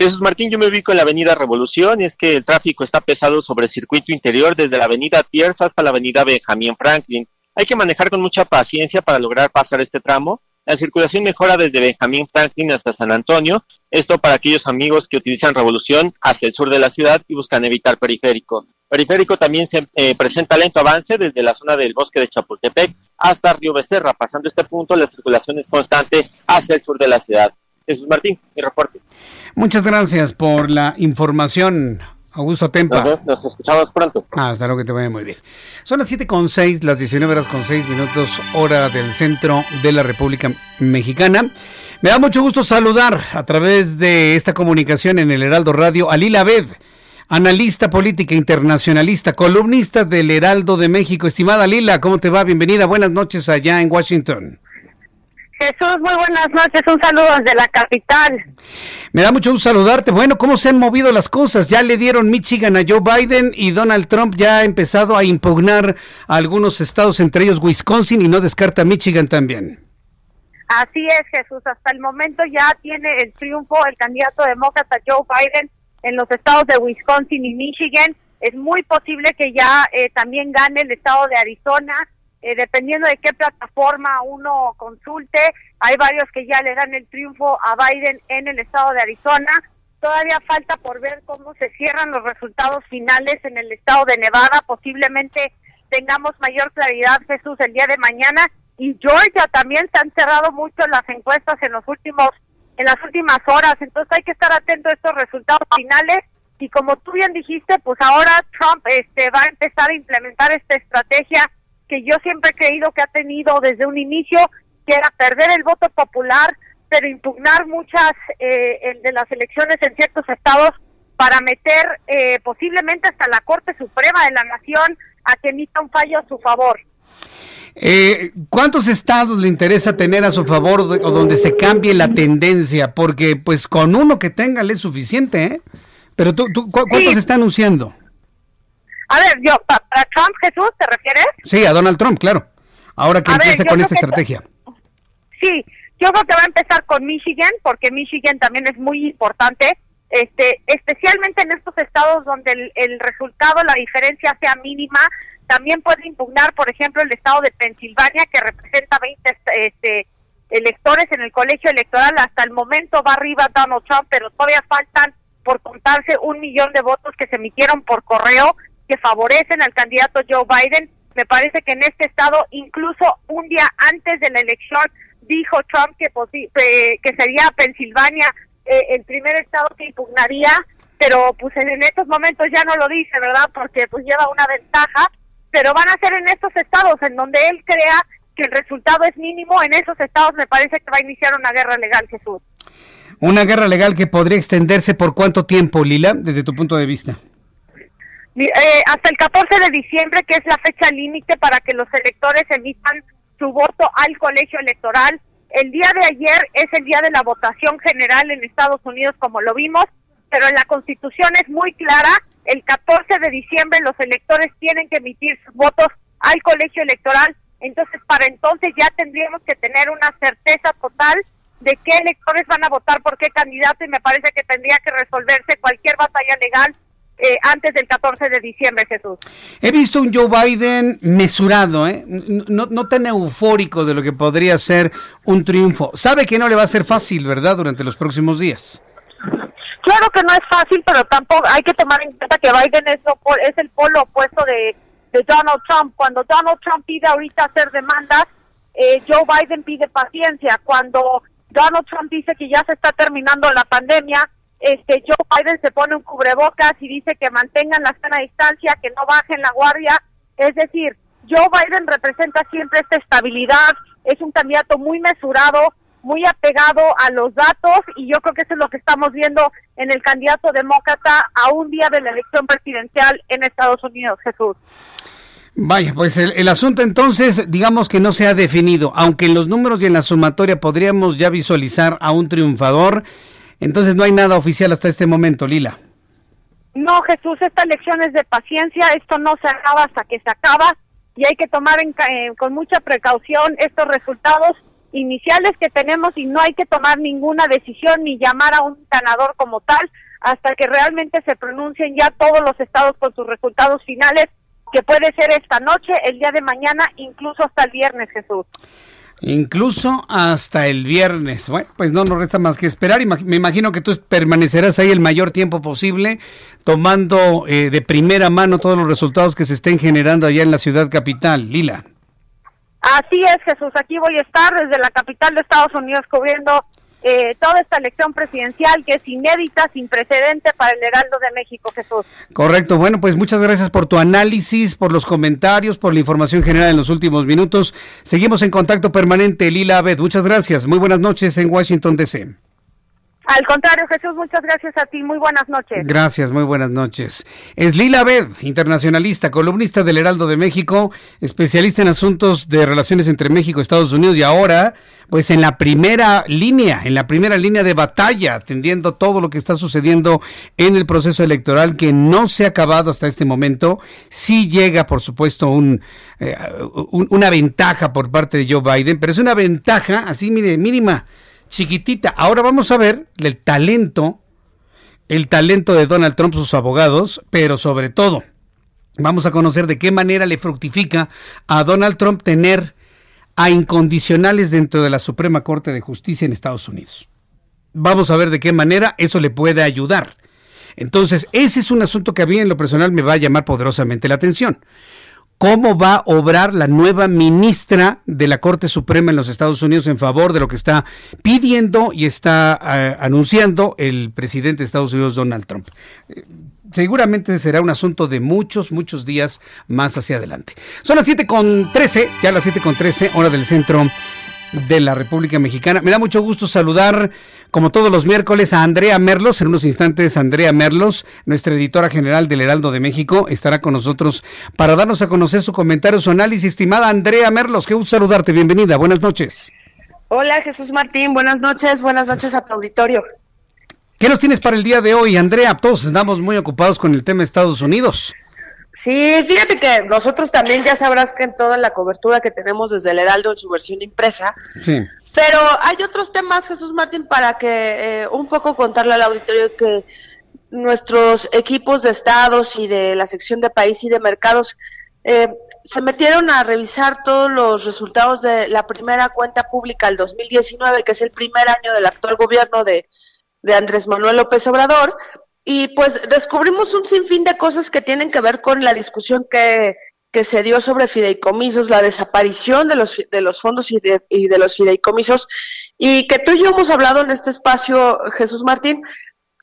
Jesús Martín, yo me ubico en la avenida Revolución y es que el tráfico está pesado sobre el circuito interior desde la avenida Pierce hasta la avenida Benjamín Franklin. Hay que manejar con mucha paciencia para lograr pasar este tramo la circulación mejora desde Benjamín Franklin hasta San Antonio, esto para aquellos amigos que utilizan Revolución hacia el sur de la ciudad y buscan evitar periférico. Periférico también se eh, presenta lento avance desde la zona del bosque de Chapultepec hasta Río Becerra. Pasando este punto, la circulación es constante hacia el sur de la ciudad. Jesús Martín, mi reporte. Muchas gracias por la información. Augusto Tempa. Nos, escuchamos pronto. Ah, hasta luego, que te vaya muy bien. Son las 7 con 6, las 19 horas con 6 minutos, hora del centro de la República Mexicana. Me da mucho gusto saludar a través de esta comunicación en el Heraldo Radio a Lila Bed, analista política internacionalista, columnista del Heraldo de México. Estimada Lila, ¿cómo te va? Bienvenida, buenas noches allá en Washington. Jesús, muy buenas noches, un saludo desde la capital. Me da mucho gusto saludarte. Bueno, ¿cómo se han movido las cosas? Ya le dieron Michigan a Joe Biden y Donald Trump ya ha empezado a impugnar a algunos estados, entre ellos Wisconsin, y no descarta Michigan también. Así es, Jesús. Hasta el momento ya tiene el triunfo el candidato demócrata Joe Biden en los estados de Wisconsin y Michigan. Es muy posible que ya eh, también gane el estado de Arizona, eh, dependiendo de qué plataforma uno consulte. Hay varios que ya le dan el triunfo a Biden en el estado de Arizona. Todavía falta por ver cómo se cierran los resultados finales en el estado de Nevada. Posiblemente tengamos mayor claridad, Jesús, el día de mañana. Y Georgia también se han cerrado mucho las encuestas en los últimos en las últimas horas. Entonces hay que estar atento a estos resultados finales. Y como tú bien dijiste, pues ahora Trump este, va a empezar a implementar esta estrategia que yo siempre he creído que ha tenido desde un inicio, que era perder el voto popular, pero impugnar muchas eh, de las elecciones en ciertos estados para meter eh, posiblemente hasta la Corte Suprema de la Nación a que emita un fallo a su favor. Eh, ¿Cuántos estados le interesa tener a su favor o donde se cambie la tendencia? Porque pues con uno que tenga le es suficiente, ¿eh? Pero tú, tú ¿cuántos está anunciando? A ver, yo, para Trump, Jesús, ¿te refieres? Sí, a Donald Trump, claro. Ahora que empiece con esta estrategia. Sí, yo creo que va a empezar con Michigan, porque Michigan también es muy importante, este, especialmente en estos estados donde el, el resultado, la diferencia sea mínima. También puede impugnar, por ejemplo, el estado de Pensilvania, que representa 20 este, electores en el colegio electoral. Hasta el momento va arriba Donald Trump, pero todavía faltan por contarse un millón de votos que se emitieron por correo que favorecen al candidato Joe Biden. Me parece que en este estado, incluso un día antes de la elección, dijo Trump que, que sería Pensilvania eh, el primer estado que impugnaría, pero pues en, estos momentos ya no lo dice, ¿verdad? Porque pues lleva una ventaja, pero van a ser en estos estados en donde él crea que el resultado es mínimo, en esos estados me parece que va a iniciar una guerra legal, Jesús. Una guerra legal que podría extenderse por cuánto tiempo, Lila, desde tu punto de vista. Eh, hasta el 14 de diciembre, que es la fecha límite para que los electores emitan su voto al colegio electoral. El día de ayer es el día de la votación general en Estados Unidos, como lo vimos, pero en la Constitución es muy clara. El 14 de diciembre los electores tienen que emitir sus votos al colegio electoral. Entonces, para entonces ya tendríamos que tener una certeza total de qué electores van a votar por qué candidato y me parece que tendría que resolverse cualquier batalla legal eh, antes del 14 de diciembre, Jesús. He visto un Joe Biden mesurado, ¿eh? no, no tan eufórico de lo que podría ser un triunfo. Sabe que no le va a ser fácil, ¿verdad?, durante los próximos días. Claro que no es fácil, pero tampoco hay que tomar en cuenta que Biden es, es el polo opuesto de, Donald Trump. Cuando Donald Trump pide ahorita hacer demandas, eh, Joe Biden pide paciencia. Cuando Donald Trump dice que ya se está terminando la pandemia, este Joe Biden se pone un cubrebocas y dice que mantengan la sana distancia, que no bajen la guardia. Es decir, Joe Biden representa siempre esta estabilidad, es un candidato muy mesurado, muy apegado a los datos y yo creo que eso es lo que estamos viendo en el candidato demócrata a un día de la elección presidencial en Estados Unidos, Jesús. Vaya, pues el, el, asunto entonces, digamos que no se ha definido, aunque en los números y en la sumatoria podríamos ya visualizar a un triunfador, entonces no hay nada oficial hasta este momento, Lila. No, Jesús, esta elección es de paciencia, esto no se acaba hasta que se acaba y hay que tomar eh, con mucha precaución estos resultados iniciales que tenemos y no hay que tomar ninguna decisión ni llamar a un ganador como tal hasta que realmente se pronuncien ya todos los estados con sus resultados finales, que puede ser esta noche, el día de mañana, incluso hasta el viernes, Jesús. Incluso hasta el viernes. Bueno, pues no nos resta más que esperar. Me imagino que tú permanecerás ahí el mayor tiempo posible, tomando eh, de primera mano todos los resultados que se estén generando allá en la ciudad capital. Lila. Así es, Jesús. Aquí voy a estar desde la capital de Estados Unidos cubriendo eh, toda esta elección presidencial que es inédita, sin precedente para el Heraldo de México, Jesús. Correcto, bueno, pues muchas gracias por tu análisis, por los comentarios, por la información general en los últimos minutos. Seguimos en contacto permanente, Lila Abed. Muchas gracias. Muy buenas noches en Washington, D.C. Al contrario, Jesús, muchas gracias a ti. Muy buenas noches. Gracias, muy buenas noches. Es Lila Bed, internacionalista, columnista del Heraldo de México, especialista en asuntos de relaciones entre México y Estados Unidos y ahora, pues en la primera línea, en la primera línea de batalla, atendiendo todo lo que está sucediendo en el proceso electoral que no se ha acabado hasta este momento. Sí llega, por supuesto, un, eh, una ventaja por parte de Joe Biden, pero es una ventaja así, mire, mínima chiquitita. Ahora vamos a ver el talento, el talento de Donald Trump, sus abogados, pero sobre todo, vamos a conocer de qué manera le fructifica a Donald Trump tener a incondicionales dentro de la Suprema Corte de Justicia en Estados Unidos. Vamos a ver de qué manera eso le puede ayudar. Entonces, ese es un asunto que a mí en lo personal me va a llamar poderosamente la atención cómo va a obrar la nueva ministra de la Corte Suprema en los Estados Unidos en favor de lo que está pidiendo y está eh, anunciando el presidente de Estados Unidos, Donald Trump. Eh, seguramente será un asunto de muchos, muchos días más hacia adelante. Son las 7 con 13, ya las 7 con 13, hora del centro de la República Mexicana. Me da mucho gusto saludar, como todos los miércoles, a Andrea Merlos. En unos instantes, Andrea Merlos, nuestra editora general del Heraldo de México, estará con nosotros para darnos a conocer su comentario, su análisis. Estimada Andrea Merlos, qué gusto saludarte. Bienvenida. Buenas noches. Hola, Jesús Martín. Buenas noches. Buenas noches a tu auditorio. ¿Qué nos tienes para el día de hoy, Andrea? Todos estamos muy ocupados con el tema de Estados Unidos. Sí, fíjate que nosotros también ya sabrás que en toda la cobertura que tenemos desde el Heraldo en su versión impresa. Sí. Pero hay otros temas, Jesús Martín, para que eh, un poco contarle al auditorio que nuestros equipos de estados y de la sección de país y de mercados eh, se metieron a revisar todos los resultados de la primera cuenta pública del 2019, que es el primer año del actual gobierno de, de Andrés Manuel López Obrador, y pues descubrimos un sinfín de cosas que tienen que ver con la discusión que, que se dio sobre fideicomisos, la desaparición de los, de los fondos y de, y de los fideicomisos, y que tú y yo hemos hablado en este espacio, Jesús Martín,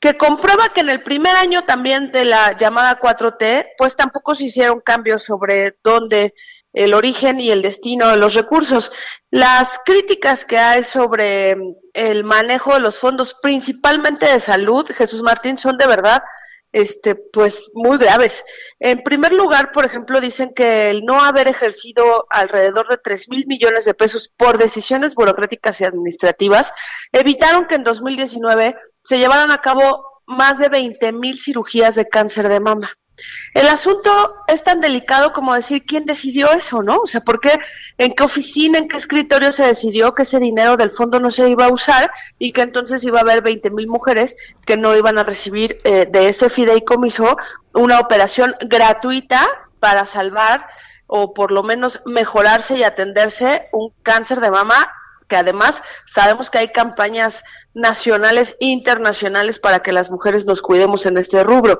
que comprueba que en el primer año también de la llamada 4T, pues tampoco se hicieron cambios sobre dónde el origen y el destino de los recursos. Las críticas que hay sobre mm, el manejo de los fondos, principalmente de salud, Jesús Martín, son de verdad este, pues muy graves. En primer lugar, por ejemplo, dicen que el no haber ejercido alrededor de 3 mil millones de pesos por decisiones burocráticas y administrativas evitaron que en 2019 se llevaran a cabo más de 20 mil cirugías de cáncer de mama. El asunto es tan delicado como decir quién decidió eso, ¿no? O sea, ¿por qué, en qué oficina, en qué escritorio se decidió que ese dinero del fondo no se iba a usar y que entonces iba a haber 20 mil mujeres que no iban a recibir eh, de ese fideicomiso una operación gratuita para salvar o por lo menos mejorarse y atenderse un cáncer de mama que además sabemos que hay campañas nacionales e internacionales para que las mujeres nos cuidemos en este rubro.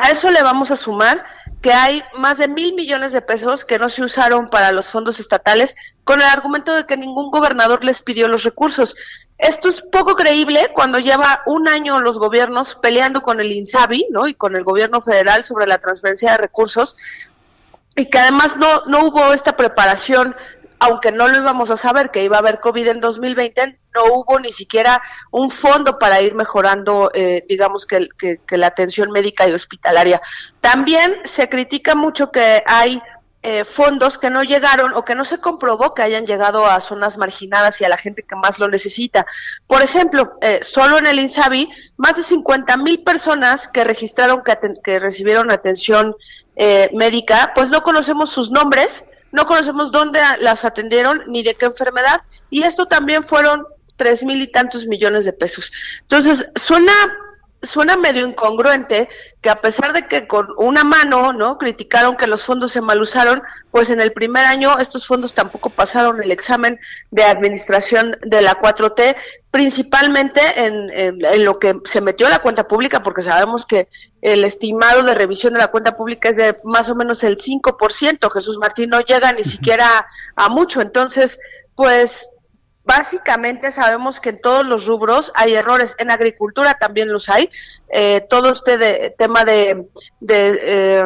A eso le vamos a sumar que hay más de mil millones de pesos que no se usaron para los fondos estatales con el argumento de que ningún gobernador les pidió los recursos. Esto es poco creíble cuando lleva un año los gobiernos peleando con el INSABI ¿no? y con el gobierno federal sobre la transferencia de recursos y que además no, no hubo esta preparación aunque no lo íbamos a saber que iba a haber COVID en 2020, no hubo ni siquiera un fondo para ir mejorando, eh, digamos, que, la atención médica y hospitalaria. También se critica mucho que hay eh, fondos que no llegaron o que no se comprobó que hayan llegado a zonas marginadas y a la gente que más lo necesita. Por ejemplo, eh, solo en el INSABI, más de 50 mil personas que registraron que, que recibieron atención médica, pues no conocemos sus nombres, no conocemos dónde las atendieron ni de qué enfermedad y esto también fueron tres mil y tantos millones de pesos. Entonces, suena suena medio incongruente que a pesar de que con una mano, ¿no? criticaron que los fondos se mal usaron, pues en el primer año estos fondos tampoco pasaron el examen de administración de la 4T, principalmente en, en, lo que se metió la cuenta pública, porque sabemos que el estimado de revisión de la cuenta pública es de más o menos el 5%, Jesús Martín no llega ni siquiera a mucho, entonces, pues Básicamente sabemos que en todos los rubros hay errores, en agricultura también los hay. Eh, todo este tema de, de eh,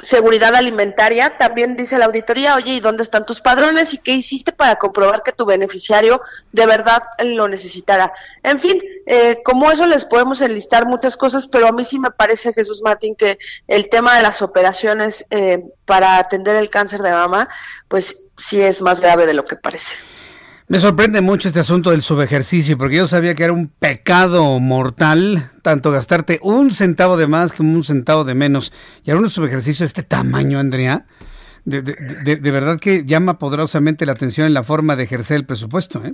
seguridad alimentaria, también dice la auditoría, oye, ¿y dónde están tus padrones? ¿Y qué hiciste para comprobar que tu beneficiario de verdad lo necesitara? En fin, eh, como eso les podemos enlistar muchas cosas, pero a mí sí me parece, Jesús Martín, que el tema de las operaciones eh, para atender el cáncer de mama, pues sí es más grave de lo que parece. Me sorprende mucho este asunto del subejercicio, porque yo sabía que era un pecado mortal, tanto gastarte un centavo de más como un centavo de menos. Y ahora un subejercicio de este tamaño, Andrea, de, de, de verdad que llama poderosamente la atención en la forma de ejercer el presupuesto. ¿eh?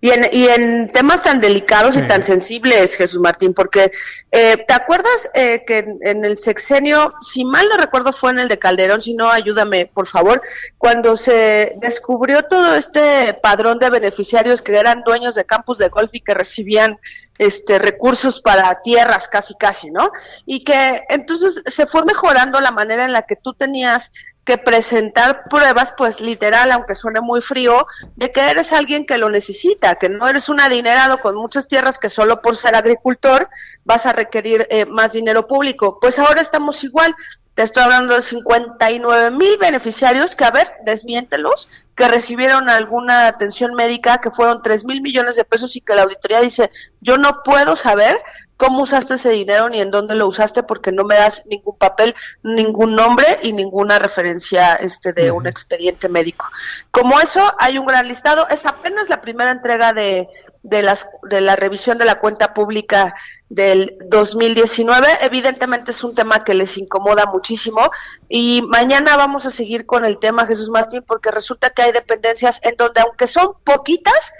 Y en, y en temas tan delicados y tan sensibles, Jesús Martín, porque eh, ¿te acuerdas eh, que en, el sexenio, si mal no recuerdo fue en el de Calderón, si no, ayúdame, por favor, cuando se descubrió todo este padrón de beneficiarios que eran dueños de campus de golf y que recibían este recursos para tierras casi casi, ¿no? Y que entonces se fue mejorando la manera en la que tú tenías que presentar pruebas, pues literal, aunque suene muy frío, de que eres alguien que lo necesita, que no eres un adinerado con muchas tierras que solo por ser agricultor vas a requerir eh, más dinero público. Pues ahora estamos igual. Te estoy hablando de 59 mil beneficiarios que, a ver, desmiéntelos, que recibieron alguna atención médica, que fueron 3 mil millones de pesos y que la auditoría dice, yo no puedo saber cómo usaste ese dinero ni en dónde lo usaste porque no me das ningún papel, ningún nombre y ninguna referencia este de un expediente médico. Como eso hay un gran listado, es apenas la primera entrega de, de las de la revisión de la cuenta pública del 2019. Evidentemente es un tema que les incomoda muchísimo y mañana vamos a seguir con el tema Jesús Martín porque resulta que hay dependencias en donde aunque son poquitas,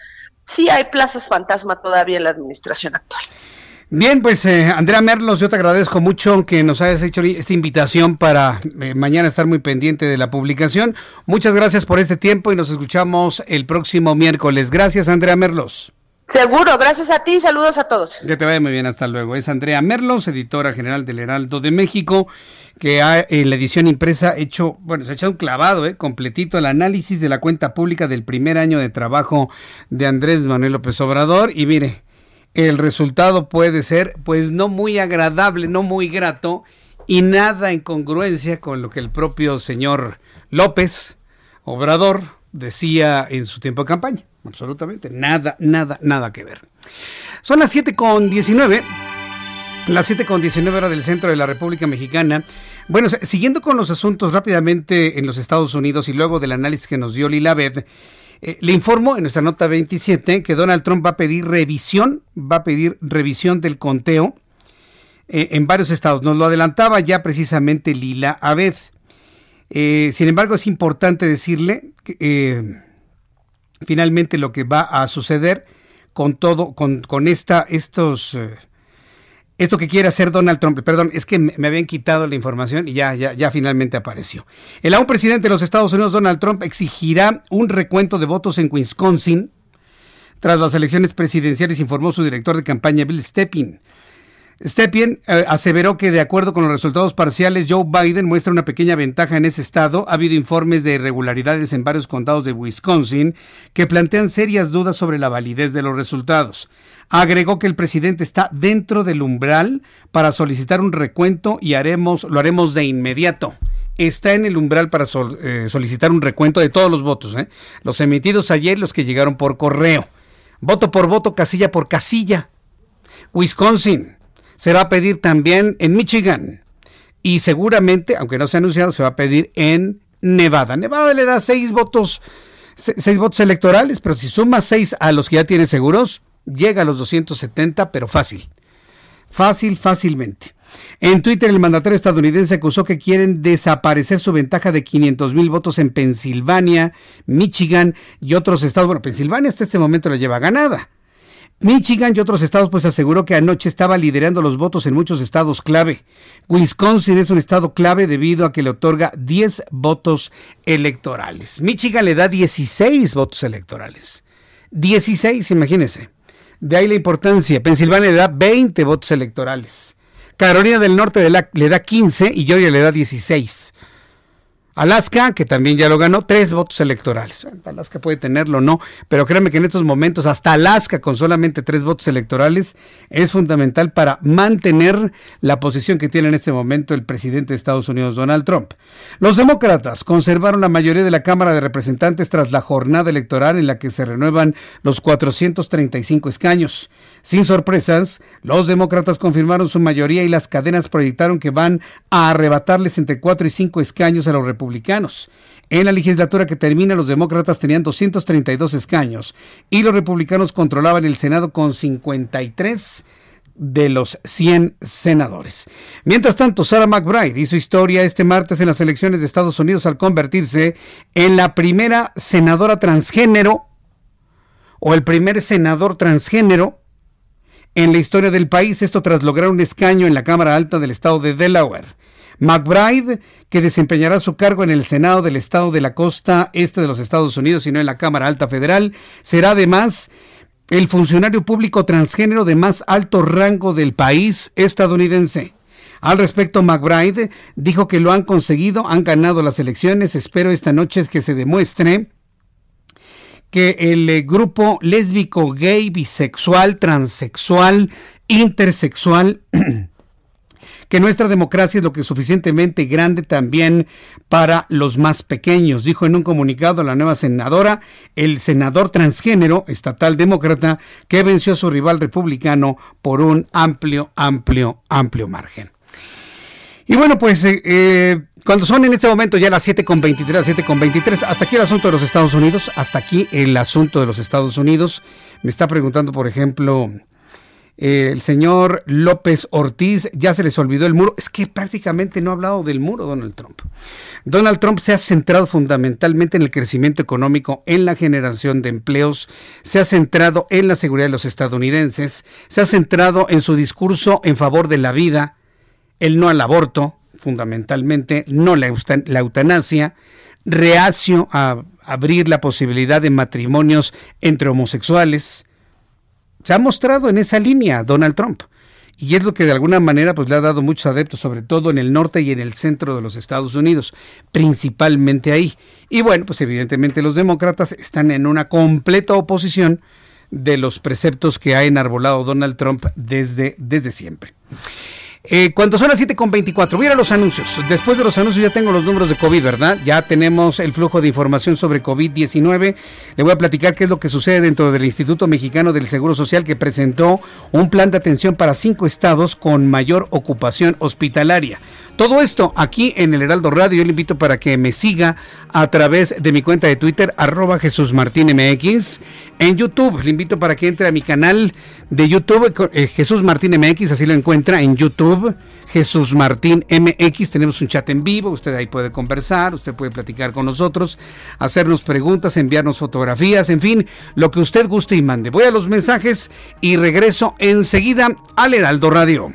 sí hay plazas fantasma todavía en la administración actual. Bien, pues eh, Andrea Merlos, yo te agradezco mucho que nos hayas hecho esta invitación para eh, mañana estar muy pendiente de la publicación. Muchas gracias por este tiempo y nos escuchamos el próximo miércoles. Gracias, Andrea Merlos. Seguro, gracias a ti, saludos a todos. Que te vaya muy bien, hasta luego. Es Andrea Merlos, editora general del Heraldo de México, que ha en la edición impresa hecho, bueno, se ha echado un clavado, eh, completito el análisis de la cuenta pública del primer año de trabajo de Andrés Manuel López Obrador. Y mire, el resultado puede ser pues no muy agradable, no muy grato y nada en congruencia con lo que el propio señor López Obrador decía en su tiempo de campaña. Absolutamente, nada, nada, nada que ver. Son las 7 con 19, las 7 con 19 horas del centro de la República Mexicana. Bueno, siguiendo con los asuntos rápidamente en los Estados Unidos y luego del análisis que nos dio Lila eh, le informo en nuestra nota 27 que Donald Trump va a pedir revisión, va a pedir revisión del conteo eh, en varios estados. Nos lo adelantaba ya precisamente Lila Abed. Eh, sin embargo, es importante decirle que finalmente lo que va a suceder con todo, con, con esta, estos esto que quiere hacer Donald Trump, perdón, es que me habían quitado la información y ya, ya, ya finalmente apareció. El aún presidente de los Estados Unidos, Donald Trump, exigirá un recuento de votos en Wisconsin tras las elecciones presidenciales, informó su director de campaña, Bill Stepien. Stepien eh, aseveró que de acuerdo con los resultados parciales, Joe Biden muestra una pequeña ventaja en ese estado. Ha habido informes de irregularidades en varios condados de Wisconsin que plantean serias dudas sobre la validez de los resultados. Agregó que el presidente está dentro del umbral para solicitar un recuento y haremos, lo haremos de inmediato está en el umbral para eh, solicitar un recuento de todos los votos, ¿eh? los emitidos ayer, los que llegaron por correo. Voto por voto, casilla por casilla. Wisconsin, se va a pedir también en Michigan y seguramente, aunque no se ha anunciado, se va a pedir en Nevada. Nevada le da seis votos, seis votos electorales, pero si suma seis a los que ya tiene seguros, llega a los 270, pero fácil. Fácil, fácilmente. En Twitter, el mandatario estadounidense acusó que quieren desaparecer su ventaja de 500 mil votos en Pensilvania, Michigan y otros estados. Bueno, Pensilvania hasta este momento la lleva ganada. Michigan y otros estados pues aseguró que anoche estaba liderando los votos en muchos estados clave. Wisconsin es un estado clave debido a que le otorga 10 votos electorales. Michigan le da 16 votos electorales. 16, imagínense. De ahí la importancia. Pensilvania le da 20 votos electorales. Carolina del Norte le da 15 y Georgia le da 16. Alaska, que también ya lo ganó, tres votos electorales. Alaska puede tenerlo, no, pero créanme que en estos momentos hasta Alaska con solamente tres votos electorales es fundamental para mantener la posición que tiene en este momento el presidente de Estados Unidos, Donald Trump. Los demócratas conservaron la mayoría de la Cámara de Representantes tras la jornada electoral en la que se renuevan los 435 escaños. Sin sorpresas, los demócratas confirmaron su mayoría y las cadenas proyectaron que van a arrebatarles entre 4 y 5 escaños a los republicanos. En la legislatura que termina, los demócratas tenían 232 escaños y los republicanos controlaban el Senado con 53 de los 100 senadores. Mientras tanto, Sarah McBride hizo historia este martes en las elecciones de Estados Unidos al convertirse en la primera senadora transgénero o el primer senador transgénero en la historia del país, esto tras lograr un escaño en la Cámara Alta del Estado de Delaware. McBride, que desempeñará su cargo en el Senado del Estado de la Costa Este de los Estados Unidos y no en la Cámara Alta Federal, será además el funcionario público transgénero de más alto rango del país estadounidense. Al respecto, McBride dijo que lo han conseguido, han ganado las elecciones, espero esta noche que se demuestre que el eh, grupo lésbico, gay, bisexual, transexual, intersexual, que nuestra democracia es lo que es suficientemente grande también para los más pequeños, dijo en un comunicado la nueva senadora, el senador transgénero estatal demócrata que venció a su rival republicano por un amplio, amplio, amplio margen. Y bueno, pues eh, eh, cuando son en este momento ya las 7.23, 7.23, hasta aquí el asunto de los Estados Unidos, hasta aquí el asunto de los Estados Unidos. Me está preguntando, por ejemplo, el señor López Ortiz, ya se les olvidó el muro. Es que prácticamente no ha hablado del muro Donald Trump. Donald Trump se ha centrado fundamentalmente en el crecimiento económico, en la generación de empleos, se ha centrado en la seguridad de los estadounidenses, se ha centrado en su discurso en favor de la vida, el no al aborto, fundamentalmente, no la, eutanasia, reacio a abrir la posibilidad de matrimonios entre homosexuales. Se ha mostrado en esa línea Donald Trump. Y es lo que de alguna manera pues, le ha dado muchos adeptos, sobre todo en el norte y en el centro de los Estados Unidos, principalmente ahí. Y bueno, pues evidentemente los demócratas están en una completa oposición de los preceptos que ha enarbolado Donald Trump desde, desde siempre. Eh, cuando son las 7.24, voy a los anuncios. Después de los anuncios ya tengo los números de COVID, ¿verdad? Ya tenemos el flujo de información sobre COVID-19. Le voy a platicar qué es lo que sucede dentro del Instituto Mexicano del Seguro Social que presentó un plan de atención para cinco estados con mayor ocupación hospitalaria. Todo esto aquí en el Heraldo Radio. Yo le invito para que me siga a través de mi cuenta de Twitter, arroba Jesús Martín MX. En YouTube, le invito para que entre a mi canal de YouTube, eh, Jesús Martín MX, así lo encuentra en YouTube. Jesús Martín MX, tenemos un chat en vivo, usted ahí puede conversar, usted puede platicar con nosotros, hacernos preguntas, enviarnos fotografías, en fin, lo que usted guste y mande. Voy a los mensajes y regreso enseguida al Heraldo Radio.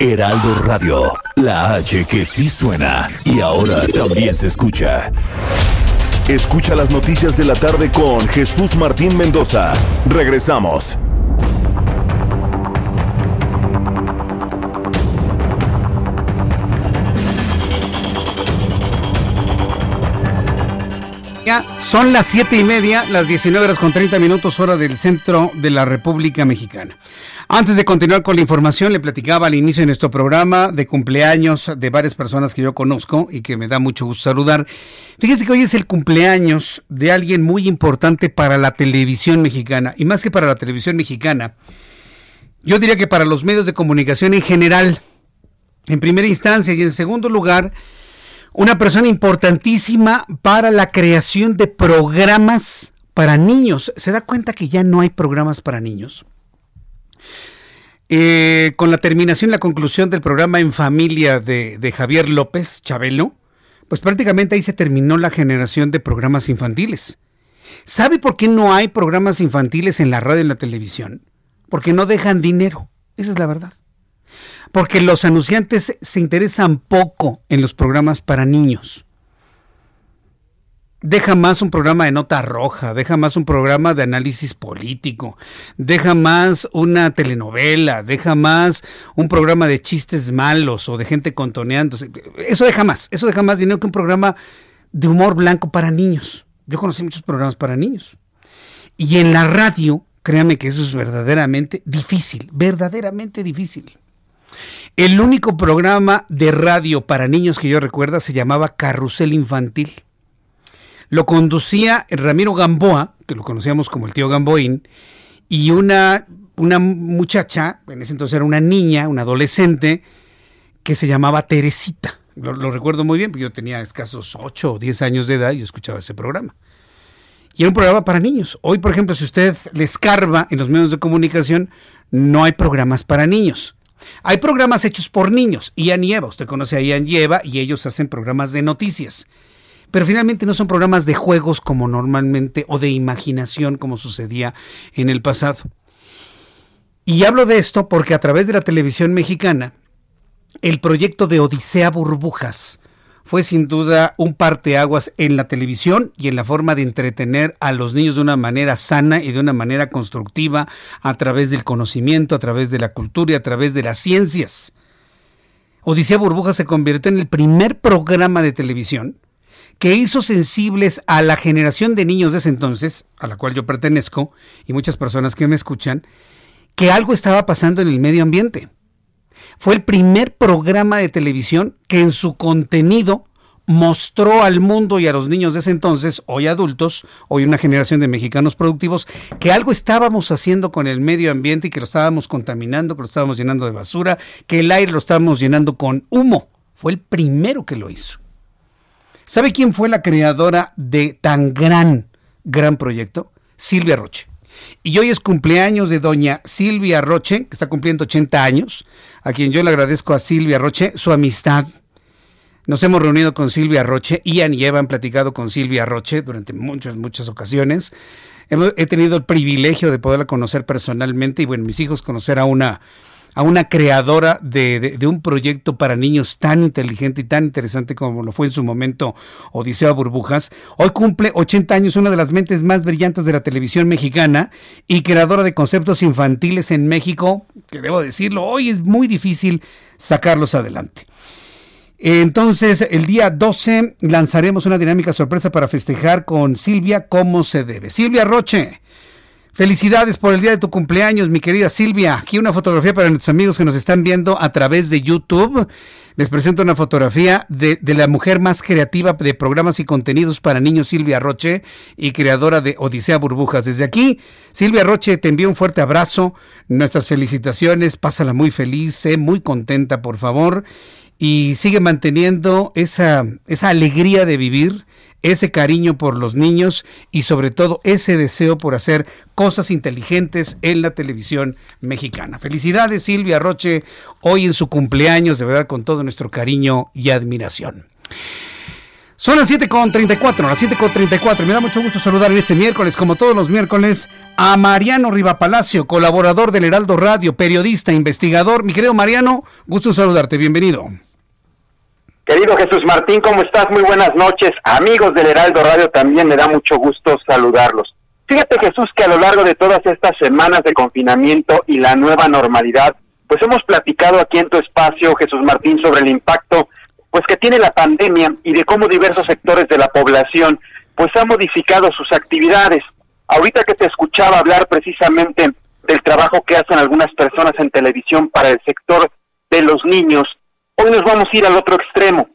Heraldo Radio, la H que sí suena y ahora también se escucha. Escucha las noticias de la tarde con Jesús Martín Mendoza. Regresamos. Son las siete y media, las 19 horas con 30 minutos, hora del centro de la República Mexicana. Antes de continuar con la información, le platicaba al inicio de nuestro programa de cumpleaños de varias personas que yo conozco y que me da mucho gusto saludar. Fíjese que hoy es el cumpleaños de alguien muy importante para la televisión mexicana, y más que para la televisión mexicana, yo diría que para los medios de comunicación en general. En primera instancia y en segundo lugar, una persona importantísima para la creación de programas para niños. ¿Se da cuenta que ya no hay programas para niños? Eh, con la terminación la conclusión del programa En Familia de, de Javier López Chabelo, pues prácticamente ahí se terminó la generación de programas infantiles. ¿Sabe por qué no hay programas infantiles en la radio y en la televisión? Porque no dejan dinero. Esa es la verdad. Porque los anunciantes se interesan poco en los programas para niños. Deja más un programa de nota roja, deja más un programa de análisis político, deja más una telenovela, deja más un programa de chistes malos o de gente contoneando. Eso deja más, eso deja más dinero que un programa de humor blanco para niños. Yo conocí muchos programas para niños. Y en la radio, créanme que eso es verdaderamente difícil, verdaderamente difícil. El único programa de radio para niños que yo recuerdo se llamaba Carrusel Infantil. Lo conducía Ramiro Gamboa, que lo conocíamos como el tío Gamboín, y una, una muchacha, en ese entonces era una niña, una adolescente, que se llamaba Teresita. Lo, recuerdo muy bien, porque yo tenía escasos 8 o 10 años de edad y escuchaba ese programa. Y era un programa para niños. Hoy, por ejemplo, si usted le escarba en los medios de comunicación, no hay programas para niños. Hay programas hechos por niños. Ian y Eva, usted conoce a Ian y Eva, y ellos hacen programas de noticias pero finalmente no son programas de juegos como normalmente o de imaginación como sucedía en el pasado. Y hablo de esto porque a través de la televisión mexicana, el proyecto de Odisea Burbujas fue sin duda un parteaguas en la televisión y en la forma de entretener a los niños de una manera sana y de una manera constructiva a través del conocimiento, a través de la cultura y a través de las ciencias. Odisea Burbujas se convirtió en el primer programa de televisión que hizo sensibles a la generación de niños de ese entonces, a la cual yo pertenezco, y muchas personas que me escuchan, que algo estaba pasando en el medio ambiente. Fue el primer programa de televisión que en su contenido mostró al mundo y a los niños de ese entonces, hoy adultos, hoy una generación de mexicanos productivos, que algo estábamos haciendo con el medio ambiente y que lo estábamos contaminando, que lo estábamos llenando de basura, que el aire lo estábamos llenando con humo. Fue el primero que lo hizo. ¿Sabe quién fue la creadora de tan gran, gran proyecto? Silvia Roche. Y hoy es cumpleaños de doña Silvia Roche, que está cumpliendo 80 años, a quien yo le agradezco a Silvia Roche su amistad. Nos hemos reunido con Silvia Roche, Ian y Eva han platicado con Silvia Roche durante muchas, muchas ocasiones. he tenido el privilegio de poderla conocer personalmente y, bueno, mis hijos conocer a una a una creadora de, un proyecto para niños tan inteligente y tan interesante como lo fue en su momento Odisea Burbujas. Hoy cumple 80 años una de las mentes más brillantes de la televisión mexicana y creadora de conceptos infantiles en México, que debo decirlo, hoy es muy difícil sacarlos adelante. Entonces, el día 12 lanzaremos una dinámica sorpresa para festejar con Silvia como se debe. Silvia Roche, Felicidades por el día de tu cumpleaños, mi querida Silvia. Aquí una fotografía para nuestros amigos que nos están viendo a través de YouTube. Les presento una fotografía de, la mujer más creativa de programas y contenidos para niños, Silvia Roche, y creadora de Odisea Burbujas. Desde aquí, Silvia Roche, te envío un fuerte abrazo, nuestras felicitaciones, pásala muy feliz, sé muy contenta, por favor, y sigue manteniendo esa, esa alegría de vivir ese cariño por los niños y sobre todo ese deseo por hacer cosas inteligentes en la televisión mexicana. Felicidades Silvia Roche, hoy en su cumpleaños, de verdad con todo nuestro cariño y admiración. Son las 7.34, las 7.34. Me da mucho gusto saludar en este miércoles, como todos los miércoles, a Mariano Rivapalacio, colaborador del Heraldo Radio, periodista, investigador. Mi querido Mariano, gusto saludarte, bienvenido. Querido Jesús Martín, ¿cómo estás? Muy buenas noches. Amigos del Heraldo Radio, también me da mucho gusto saludarlos. Fíjate Jesús que a lo largo de todas estas semanas de confinamiento y la nueva normalidad, pues hemos platicado aquí en tu espacio, Jesús Martín, sobre el impacto pues que tiene la pandemia y de cómo diversos sectores de la población pues han modificado sus actividades. Ahorita que te escuchaba hablar precisamente del trabajo que hacen algunas personas en televisión para el sector de los niños, Hoy nos vamos a ir al otro extremo.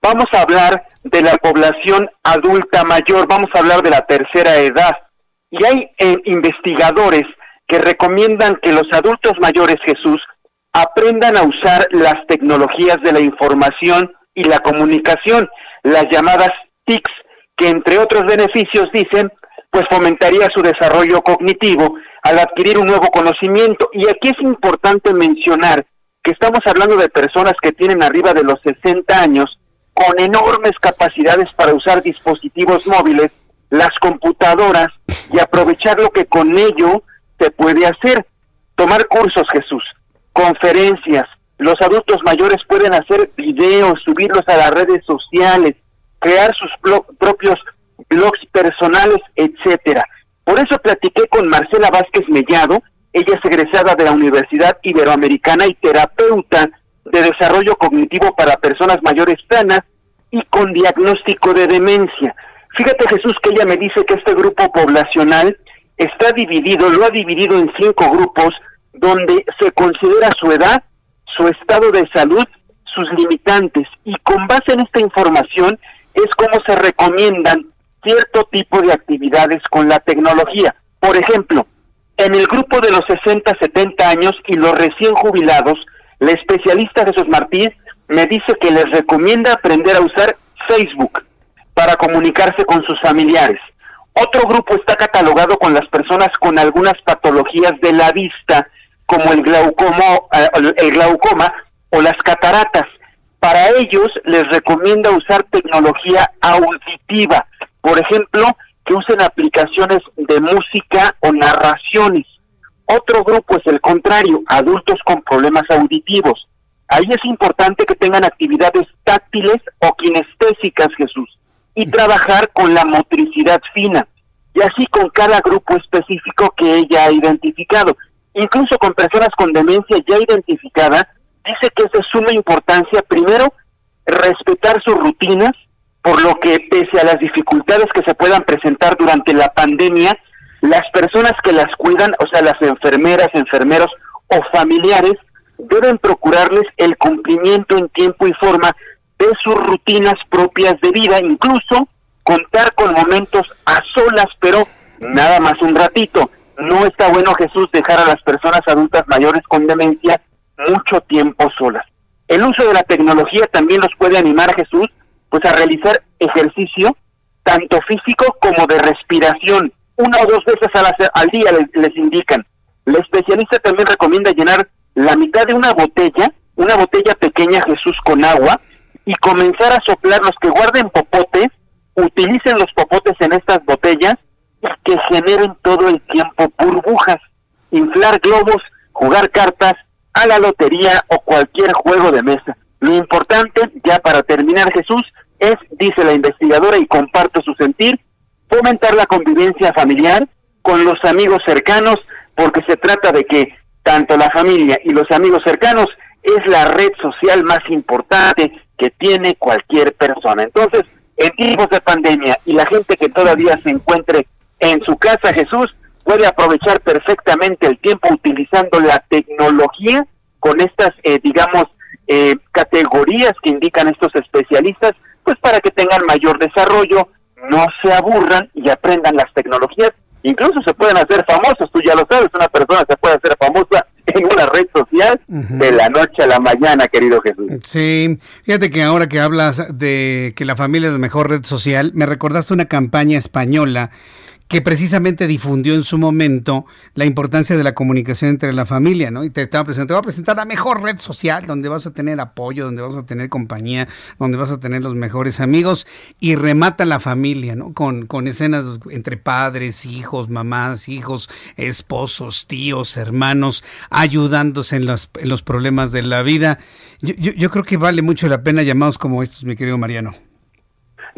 Vamos a hablar de la población adulta mayor, vamos a hablar de la tercera edad. Y hay eh, investigadores que recomiendan que los adultos mayores, Jesús, aprendan a usar las tecnologías de la información y la comunicación. las llamadas TICs, que entre otros beneficios dicen, pues fomentaría su desarrollo cognitivo al adquirir un nuevo conocimiento. Y aquí es importante mencionar que estamos hablando de personas que tienen arriba de los 60 años con enormes capacidades para usar dispositivos móviles, las computadoras y aprovechar lo que con ello se puede hacer. Tomar cursos, Jesús, conferencias. Los adultos mayores pueden hacer videos, subirlos a las redes sociales, crear sus propios blogs personales, etcétera. Por eso platiqué con Marcela Vázquez Mellado, ella es egresada de la Universidad Iberoamericana y terapeuta de desarrollo cognitivo para personas mayores sanas y con diagnóstico de demencia. Fíjate Jesús que ella me dice que este grupo poblacional está dividido, lo ha dividido en cinco grupos donde se considera su edad, su estado de salud, sus limitantes y con base en esta información es como se recomiendan cierto tipo de actividades con la tecnología. Por ejemplo, en el grupo de los 60-70 años y los recién jubilados, la especialista Jesús Martínez me dice que les recomienda aprender a usar Facebook para comunicarse con sus familiares. Otro grupo está catalogado con las personas con algunas patologías de la vista, como el glaucoma, eh, el glaucoma o las cataratas. Para ellos les recomienda usar tecnología auditiva, por ejemplo, que usen aplicaciones de música o narraciones. Otro grupo es el contrario, adultos con problemas auditivos. Ahí es importante que tengan actividades táctiles o kinestésicas, Jesús, y trabajar con la motricidad fina, y así con cada grupo específico que ella ha identificado. Incluso con personas con demencia ya identificada, dice que es de suma importancia, primero, respetar sus rutinas, por lo que pese a las dificultades que se puedan presentar durante la pandemia, las personas que las cuidan, o sea, las enfermeras, enfermeros o familiares, deben procurarles el cumplimiento en tiempo y forma de sus rutinas propias de vida, incluso contar con momentos a solas, pero nada más un ratito. No está bueno, Jesús, dejar a las personas adultas mayores con demencia mucho tiempo solas. El uso de la tecnología también los puede animar, Jesús, pues a realizar ejercicio tanto físico como de respiración. Una o dos veces al día les, les indican. La especialista también recomienda llenar la mitad de una botella, una botella pequeña Jesús con agua, y comenzar a soplar los que guarden popotes, utilicen los popotes en estas botellas y que generen todo el tiempo burbujas, inflar globos, jugar cartas, a la lotería o cualquier juego de mesa. Lo importante, ya para terminar Jesús, es, dice la investigadora y comparto su sentir, fomentar la convivencia familiar con los amigos cercanos, porque se trata de que tanto la familia y los amigos cercanos es la red social más importante que tiene cualquier persona. Entonces, en tiempos de pandemia y la gente que todavía se encuentre en su casa, Jesús puede aprovechar perfectamente el tiempo utilizando la tecnología con estas, eh, digamos, eh, categorías que indican estos especialistas, pues para que tengan mayor desarrollo, no se aburran y aprendan las tecnologías. Incluso se pueden hacer famosos, tú ya lo sabes, una persona se puede hacer famosa en una red social de la noche a la mañana, querido Jesús. Sí, fíjate que ahora que hablas de que la familia es la mejor red social, me recordaste una campaña española que precisamente difundió en su momento la importancia de la comunicación entre la familia, ¿no? Y te estaba presentando, te voy a presentar la mejor red social donde vas a tener apoyo, donde vas a tener compañía, donde vas a tener los mejores amigos y remata la familia, ¿no? Con, con escenas entre padres, hijos, mamás, hijos, esposos, tíos, hermanos, ayudándose en los, en los problemas de la vida. Yo, yo, yo creo que vale mucho la pena llamados como estos, mi querido Mariano.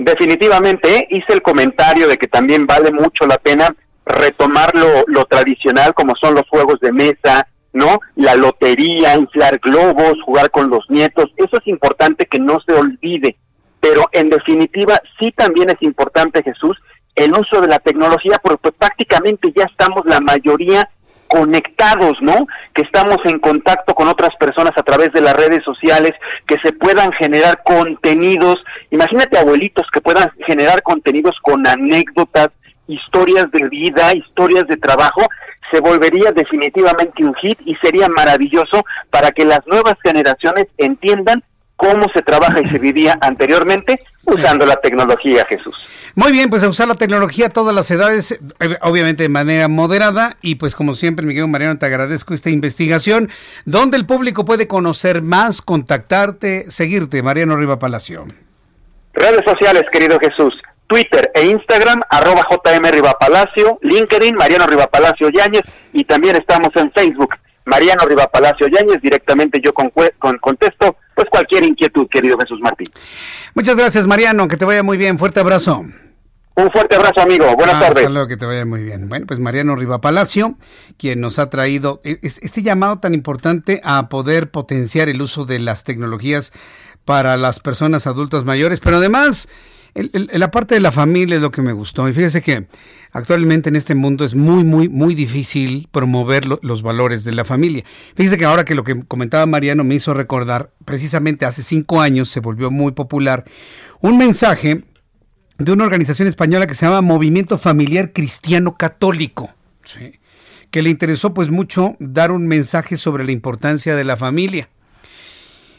Definitivamente ¿eh? hice el comentario de que también vale mucho la pena retomar lo, tradicional como son los juegos de mesa, ¿no? La lotería, inflar globos, jugar con los nietos, eso es importante que no se olvide, pero en definitiva sí también es importante, Jesús, el uso de la tecnología porque prácticamente ya estamos la mayoría conectados, ¿no? Que estamos en contacto con otras personas a través de las redes sociales, que se puedan generar contenidos. Imagínate abuelitos que puedan generar contenidos con anécdotas, historias de vida, historias de trabajo, se volvería definitivamente un hit y sería maravilloso para que las nuevas generaciones entiendan cómo se trabaja y se vivía anteriormente usando la tecnología, Jesús. Muy bien, pues a usar la tecnología a todas las edades, eh, obviamente de manera moderada. Y pues como siempre, Miguel Mariano, te agradezco esta investigación. donde el público puede conocer más, contactarte, seguirte, Mariano Riva Palacio? Redes sociales, querido Jesús. Twitter e Instagram, arroba JM Rivapalacio, LinkedIn, Mariano Rivapalacio Yáñez, y también estamos en Facebook, Mariano Rivapalacio Yáñez, directamente yo con, con, contesto, pues cualquier inquietud, querido Jesús Martín. Muchas gracias, Mariano, que te vaya muy bien, fuerte abrazo. Un fuerte abrazo, amigo. Buenas ah, tardes. Hasta que te vaya muy bien. Bueno, pues Mariano Rivapalacio, quien nos ha traído e, este llamado tan importante a poder potenciar el uso de las tecnologías para las personas adultas mayores, pero además la parte de la familia es lo que me gustó. Y fíjese que actualmente en este mundo es muy, muy, muy difícil promover los valores de la familia. Fíjese que ahora que lo que comentaba Mariano me hizo recordar, precisamente hace cinco años se volvió muy popular un mensaje de una organización española que se llama Movimiento Familiar Cristiano Católico. que le interesó pues mucho dar un mensaje sobre la importancia de la familia.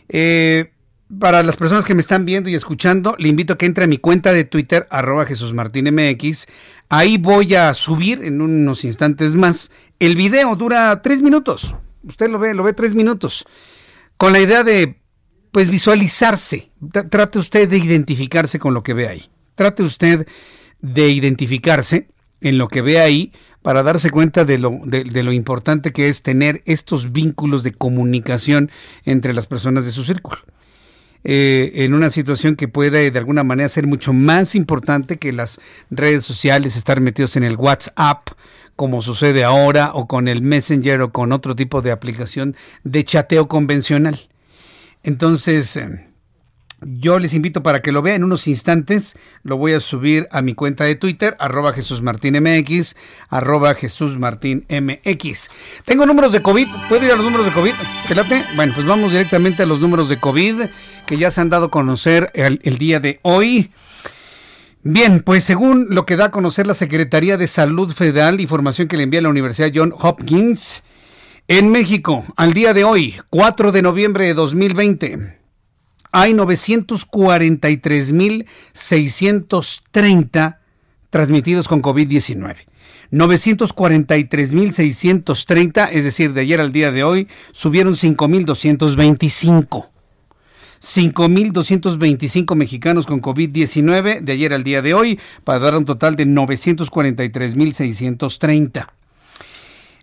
Eh, para las personas que me están viendo y escuchando, le invito a que entre a mi cuenta de Twitter, arroba Jesús MX. Ahí voy a subir en unos instantes más. El video dura tres minutos. Usted lo ve, lo ve tres minutos. Con la idea de, pues, visualizarse. Trate usted de identificarse con lo que ve ahí. Trate usted de identificarse en lo que ve ahí para darse cuenta de lo, de, de lo importante que es tener estos vínculos de comunicación entre las personas de su círculo. Eh, en una situación que puede de alguna manera ser mucho más importante que las redes sociales, estar metidos en el WhatsApp, como sucede ahora, o con el Messenger o con otro tipo de aplicación de chateo convencional. Entonces, eh, yo les invito para que lo vean en unos instantes. Lo voy a subir a mi cuenta de Twitter, arroba Jesús Martín arroba Jesús Martín MX. Tengo números de COVID. ¿Puedo ir a los números de COVID? Bueno, pues vamos directamente a los números de COVID que ya se han dado a conocer el, el día de hoy. Bien, pues según lo que da a conocer la Secretaría de Salud Federal, información que le envía la Universidad John Hopkins, en México, al día de hoy, 4 de noviembre de 2020, hay 943.630 transmitidos con COVID-19. 943.630, es decir, de ayer al día de hoy, subieron 5.225. 5.225 mexicanos con COVID-19 de ayer al día de hoy, para dar un total de 943.630.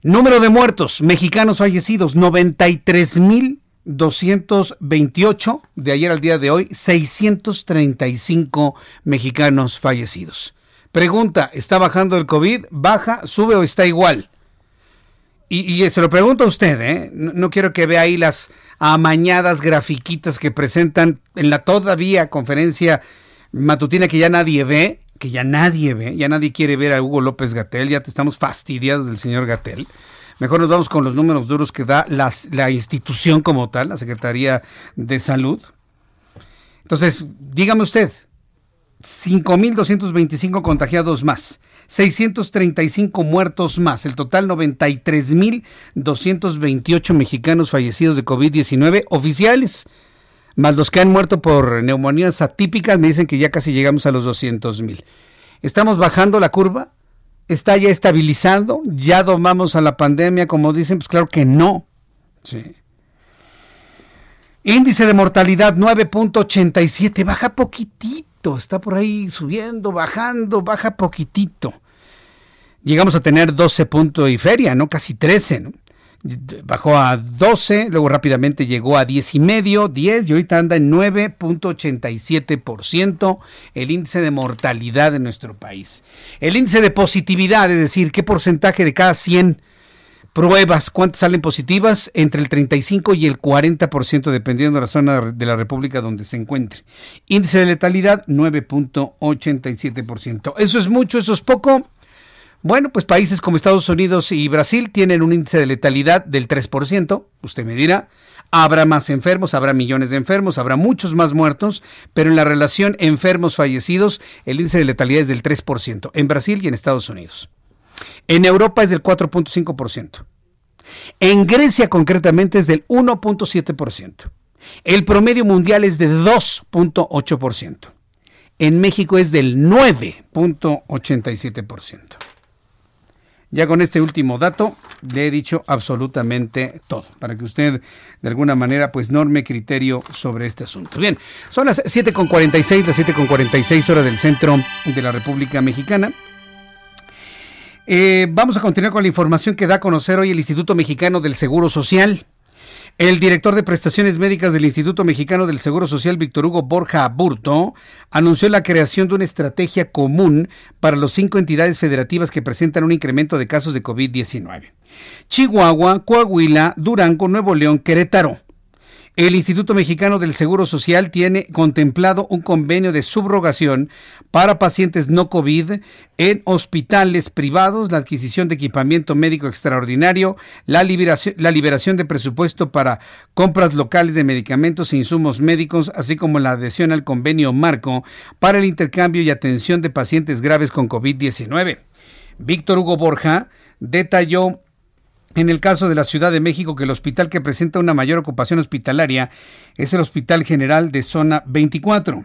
Número de muertos, mexicanos fallecidos, 93.000 228 de ayer al día de hoy, 635 mexicanos fallecidos. Pregunta, ¿está bajando el COVID? ¿Baja, sube o está igual? Y, se lo pregunto a usted, ¿eh? No, quiero que vea ahí las amañadas grafiquitas que presentan en la todavía conferencia matutina que ya nadie ve, que ya nadie ve, ya nadie quiere ver a Hugo López Gatel, ya te estamos fastidiados del señor Gatel. Mejor nos vamos con los números duros que da la institución como tal, la Secretaría de Salud. Entonces, dígame usted, 5.225 contagiados más, 635 muertos más, el total 93.228 mexicanos fallecidos de COVID-19 oficiales, más los que han muerto por neumonías atípicas, me dicen que ya casi llegamos a los 200.000. ¿Estamos bajando la curva? Está ya estabilizado, ya domamos a la pandemia, como dicen, pues claro que no. Índice de mortalidad 9.87, baja poquitito, está por ahí subiendo, bajando, baja poquitito. Llegamos a tener 12 puntos y feria, ¿no? Casi 13, ¿no? Bajó a 12, luego rápidamente llegó a 10 y medio, 10 y ahorita anda en 9.87% el índice de mortalidad de nuestro país. El índice de positividad, es decir, qué porcentaje de cada 100 pruebas, cuántas salen positivas, entre el 35 y el 40% dependiendo de la zona de la República donde se encuentre. Índice de letalidad 9.87%. Eso es mucho, eso es poco. Bueno, pues países como Estados Unidos y Brasil tienen un índice de letalidad del 3%, usted me dirá, habrá más enfermos, habrá millones de enfermos, habrá muchos más muertos, pero en la relación enfermos-fallecidos el índice de letalidad es del 3%, en Brasil y en Estados Unidos. En Europa es del 4.5%. En Grecia concretamente es del 1.7%. El promedio mundial es de 2.8%. En México es del 9.87%. Ya con este último dato le he dicho absolutamente todo, para que usted de alguna manera pues norme criterio sobre este asunto. Bien, son las 7.46, las 7.46 horas del centro de la República Mexicana. Eh, vamos a continuar con la información que da a conocer hoy el Instituto Mexicano del Seguro Social. El director de prestaciones médicas del Instituto Mexicano del Seguro Social, Víctor Hugo Borja Aburto, anunció la creación de una estrategia común para las cinco entidades federativas que presentan un incremento de casos de COVID-19. Chihuahua, Coahuila, Durango, Nuevo León, Querétaro. El Instituto Mexicano del Seguro Social tiene contemplado un convenio de subrogación para pacientes no COVID en hospitales privados, la adquisición de equipamiento médico extraordinario, la liberación, de presupuesto para compras locales de medicamentos e insumos médicos, así como la adhesión al convenio marco para el intercambio y atención de pacientes graves con COVID-19. Víctor Hugo Borja detalló en el caso de la Ciudad de México, que el hospital que presenta una mayor ocupación hospitalaria es el Hospital General de Zona 24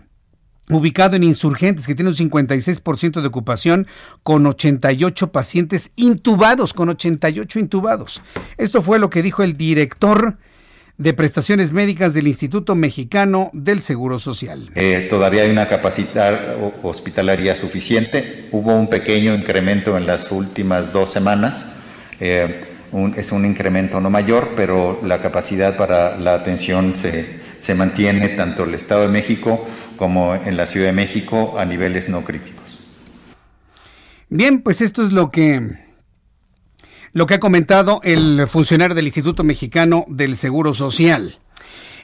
ubicado en Insurgentes, que tiene un 56% de ocupación, con 88 pacientes intubados, con 88 intubados. Esto fue lo que dijo el director de prestaciones médicas del Instituto Mexicano del Seguro Social. Eh, todavía hay una capacidad hospitalaria suficiente. Hubo un pequeño incremento en las últimas dos semanas. Eh, es un incremento no mayor, pero la capacidad para la atención se, se mantiene tanto en el Estado de México como en la Ciudad de México a niveles no críticos. Bien, pues esto es lo que lo que ha comentado el funcionario del Instituto Mexicano del Seguro Social.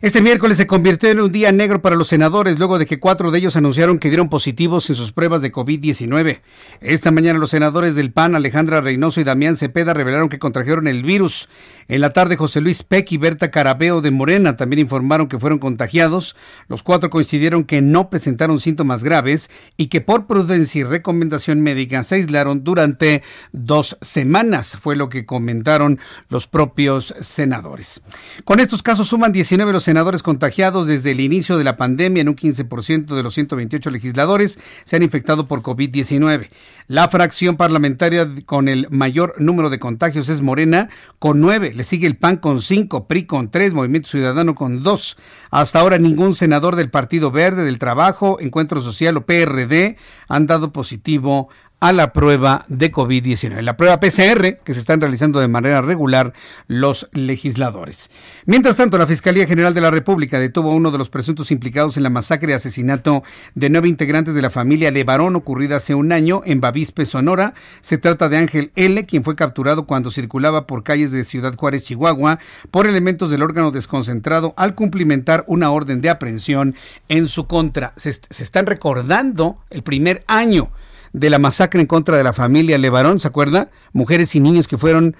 Este miércoles se convirtió en un día negro para los senadores luego de que cuatro de ellos anunciaron que dieron positivos en sus pruebas de COVID-19. Esta mañana los senadores del PAN, Alejandra Reynoso y Damián Cepeda, revelaron que contrajeron el virus. En la tarde, José Luis Peck y Berta Carabeo de Morena también informaron que fueron contagiados. Los cuatro coincidieron que no presentaron síntomas graves y que por prudencia y recomendación médica se aislaron durante dos semanas, fue lo que comentaron los propios senadores. Con estos casos suman 19 los senadores contagiados desde el inicio de la pandemia. En un 15% de los 128 legisladores se han infectado por COVID-19. La fracción parlamentaria con el mayor número de contagios es Morena, con nueve. Le sigue el PAN con cinco, PRI con tres, Movimiento Ciudadano con dos. Hasta ahora ningún senador del Partido Verde, del Trabajo, Encuentro Social o PRD han dado positivo a la prueba de COVID-19, la prueba PCR que se están realizando de manera regular los legisladores. Mientras tanto, la Fiscalía General de la República detuvo a uno de los presuntos implicados en la masacre y asesinato de nueve integrantes de la familia Levarón ocurrida hace un año en Bavispe, Sonora. Se trata de Ángel L., quien fue capturado cuando circulaba por calles de Ciudad Juárez, Chihuahua, por elementos del órgano desconcentrado al cumplimentar una orden de aprehensión en su contra. Se, se están recordando el primer año de la masacre en contra de la familia Levarón, ¿se acuerda? Mujeres y niños que fueron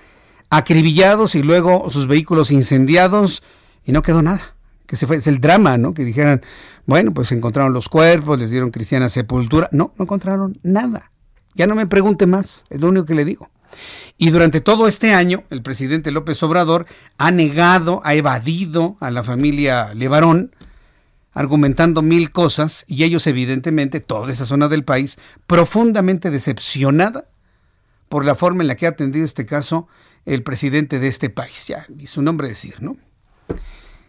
acribillados y luego sus vehículos incendiados y no quedó nada. Que se fue, es el drama, ¿no? Que dijeran, bueno, pues encontraron los cuerpos, les dieron cristiana sepultura. No, no encontraron nada. Ya no me pregunte más, es lo único que le digo. Y durante todo este año, el presidente López Obrador ha negado, ha evadido a la familia Levarón argumentando mil cosas y ellos evidentemente, toda esa zona del país, profundamente decepcionada por la forma en la que ha atendido este caso el presidente de este país, ya, y su nombre decir, ¿no?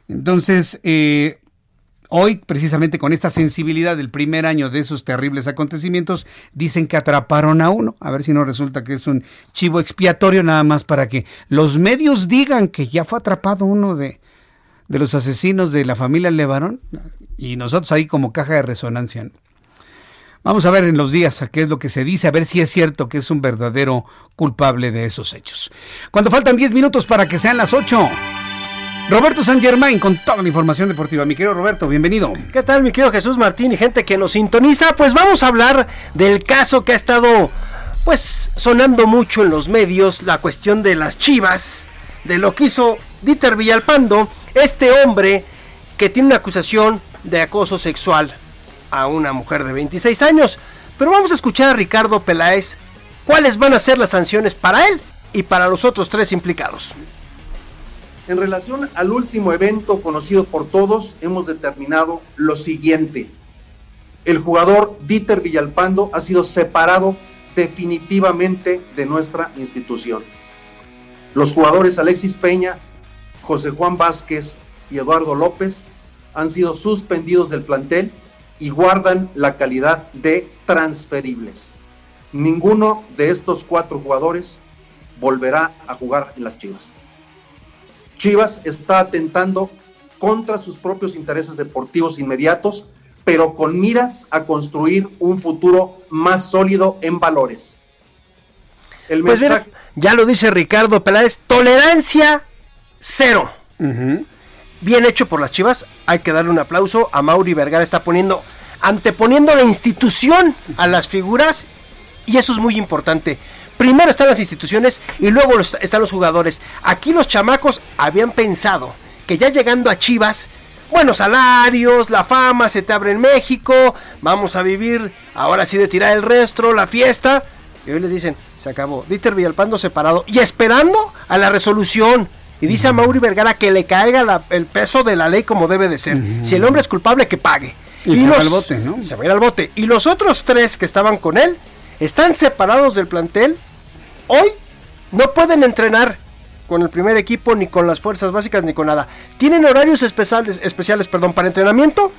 Entonces, eh, hoy, precisamente con esta sensibilidad del primer año de esos terribles acontecimientos, dicen que atraparon a uno. A ver si no resulta que es un chivo expiatorio nada más para que los medios digan que ya fue atrapado uno de, de los asesinos de la familia Levarón y nosotros ahí como caja de resonancia. Vamos a ver en los días a qué es lo que se dice, a ver si es cierto que es un verdadero culpable de esos hechos. Cuando faltan 10 minutos para que sean las 8. Roberto San Germain con toda la información deportiva. Mi querido Roberto, bienvenido. ¿Qué tal, mi querido Jesús Martín y gente que nos sintoniza? Pues vamos a hablar del caso que ha estado pues sonando mucho en los medios, la cuestión de las chivas, de lo que hizo Dieter Villalpando este hombre que tiene una acusación de acoso sexual a una mujer de 26 años. Pero vamos a escuchar a Ricardo Peláez cuáles van a ser las sanciones para él y para los otros tres implicados. En relación al último evento conocido por todos, hemos determinado lo siguiente. El jugador Dieter Villalpando ha sido separado definitivamente de nuestra institución. Los jugadores Alexis Peña, José Juan Vázquez y Eduardo López han sido suspendidos del plantel y guardan la calidad de transferibles. Ninguno de estos cuatro jugadores volverá a jugar en las Chivas. Chivas está atentando contra sus propios intereses deportivos inmediatos, pero con miras a construir un futuro más sólido en valores. El pues mira, ya lo dice Ricardo Peláez, tolerancia cero. Bien hecho por las Chivas, hay que darle un aplauso. A Mauri Vergara está poniendo, anteponiendo la institución a las figuras y eso es muy importante. Primero están las instituciones y luego están los jugadores. Aquí los chamacos habían pensado que ya llegando a Chivas, buenos salarios, la fama se te abre en México, vamos a vivir ahora sí de tirar el resto, la fiesta. Y hoy les dicen, se acabó. Dieter Villalpando separado y esperando a la resolución. Y dice a Mauri Vergara que le caiga el peso de la ley como debe de ser. Si el hombre es culpable, que pague. Y, se va al bote, ¿no? Se va a ir al bote. Y los otros tres que estaban con él están separados del plantel Hoy no pueden entrenar con el primer equipo, ni con las fuerzas básicas, ni con nada. Tienen horarios especiales, especiales perdón, para entrenamiento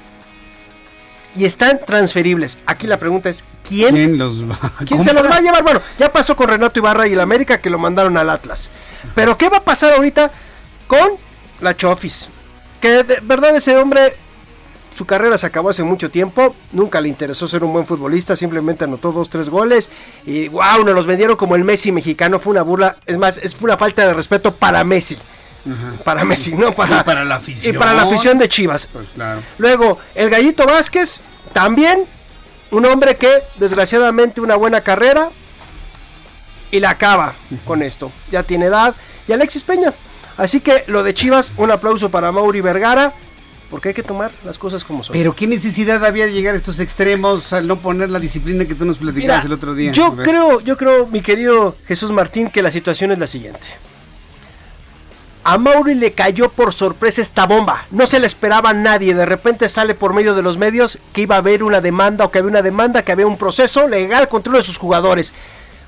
y están transferibles. Aquí la pregunta es, ¿quién, los ¿quién se los va a llevar? Bueno, ya pasó con Renato Ibarra y el América que lo mandaron al Atlas. Pero ¿qué va a pasar ahorita con la Chofis? Que de verdad ese hombre su carrera se acabó hace mucho tiempo, nunca le interesó ser un buen futbolista, simplemente anotó dos, tres goles y wow, nos los vendieron como el Messi mexicano, fue una burla, es más, es una falta de respeto para Messi. Para Messi, no para, para la afición. Y para la afición de Chivas. Pues claro. Luego, el Gallito Vázquez, también un hombre que desgraciadamente una buena carrera y la acaba con esto. Ya tiene edad. Y Alexis Peña. Así que lo de Chivas, un aplauso para Mauri Vergara porque hay que tomar las cosas como son. Pero qué necesidad había de llegar a estos extremos al no poner la disciplina que tú nos platicabas el otro día. Yo creo, yo creo, mi querido Jesús Martín, que la situación es la siguiente. A Mauri le cayó por sorpresa esta bomba. No se le esperaba a nadie. De repente sale por medio de los medios que iba a haber una demanda o que había una demanda, que había un proceso legal contra uno de sus jugadores.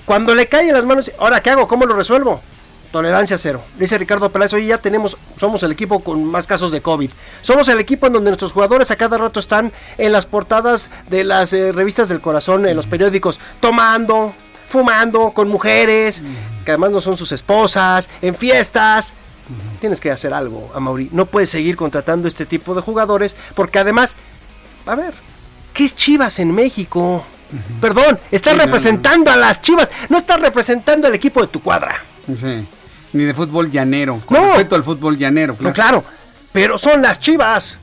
Cuando le cae en las manos, ¿ahora qué hago? ¿Cómo lo resuelvo? Tolerancia cero. Dice Ricardo Peláez, hoy ya tenemos, somos el equipo con más casos de COVID. Somos el equipo en donde nuestros jugadores a cada rato están en las portadas de las eh, revistas del corazón, en los periódicos, tomando, fumando, con mujeres, que además no son sus esposas, en fiestas. Tienes que hacer algo, Amaury. No puedes seguir contratando este tipo de jugadores, porque además, a ver, ¿qué es Chivas en México? Perdón, estás representando a las Chivas, no estás representando al equipo de tu cuadra. Sí ni de fútbol llanero. Con no. respecto al fútbol llanero, claro. No, claro. Pero son las chivas.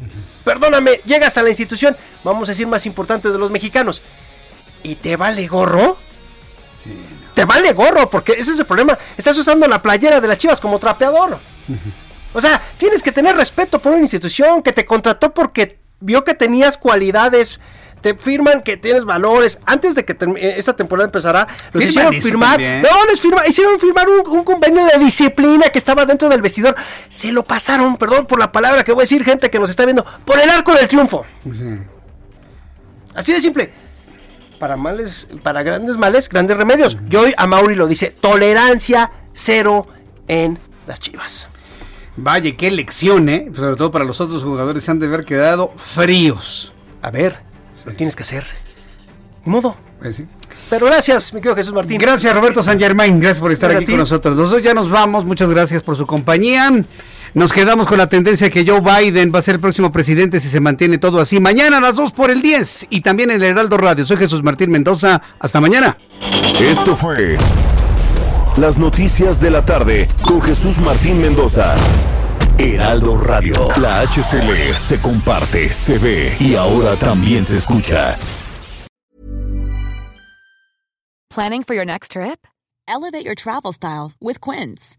Perdóname, llegas a la institución, vamos a decir, más importante de los mexicanos. ¿Y te vale gorro? Sí. Te vale gorro, porque ese es el problema. Estás usando la playera de las chivas como trapeador. O sea, tienes que tener respeto por una institución que te contrató porque vio que tenías cualidades te firman que tienes valores. Antes de que eh, esta temporada empezara, los hicieron firmar. No, les firma, hicieron firmar un, convenio de disciplina que estaba dentro del vestidor. Se lo pasaron, perdón por la palabra que voy a decir, gente que nos está viendo, por el arco del triunfo. Así de simple. Para males, para grandes males, grandes remedios. Y hoy a Mauri lo dice, tolerancia cero en las chivas. Vaya, qué lección, ¿eh? Sobre todo para los otros jugadores se han de haber quedado fríos. A ver, lo tienes que hacer. Ni modo. Pues Pero gracias, mi querido Jesús Martín. Gracias, Roberto San Germain. Gracias por estar aquí con nosotros. Nosotros ya nos vamos. Muchas gracias por su compañía. Nos quedamos con la tendencia que Joe Biden va a ser el próximo presidente si se mantiene todo así. Mañana a las 2 por el 10 y también en el Heraldo Radio. Soy Jesús Martín Mendoza. Hasta mañana. Esto fue las noticias de la tarde con Jesús Martín Mendoza. Heraldo Radio. La HCL se comparte, se ve y ahora también se escucha. Planning for your next trip? Elevate your travel style with Quince.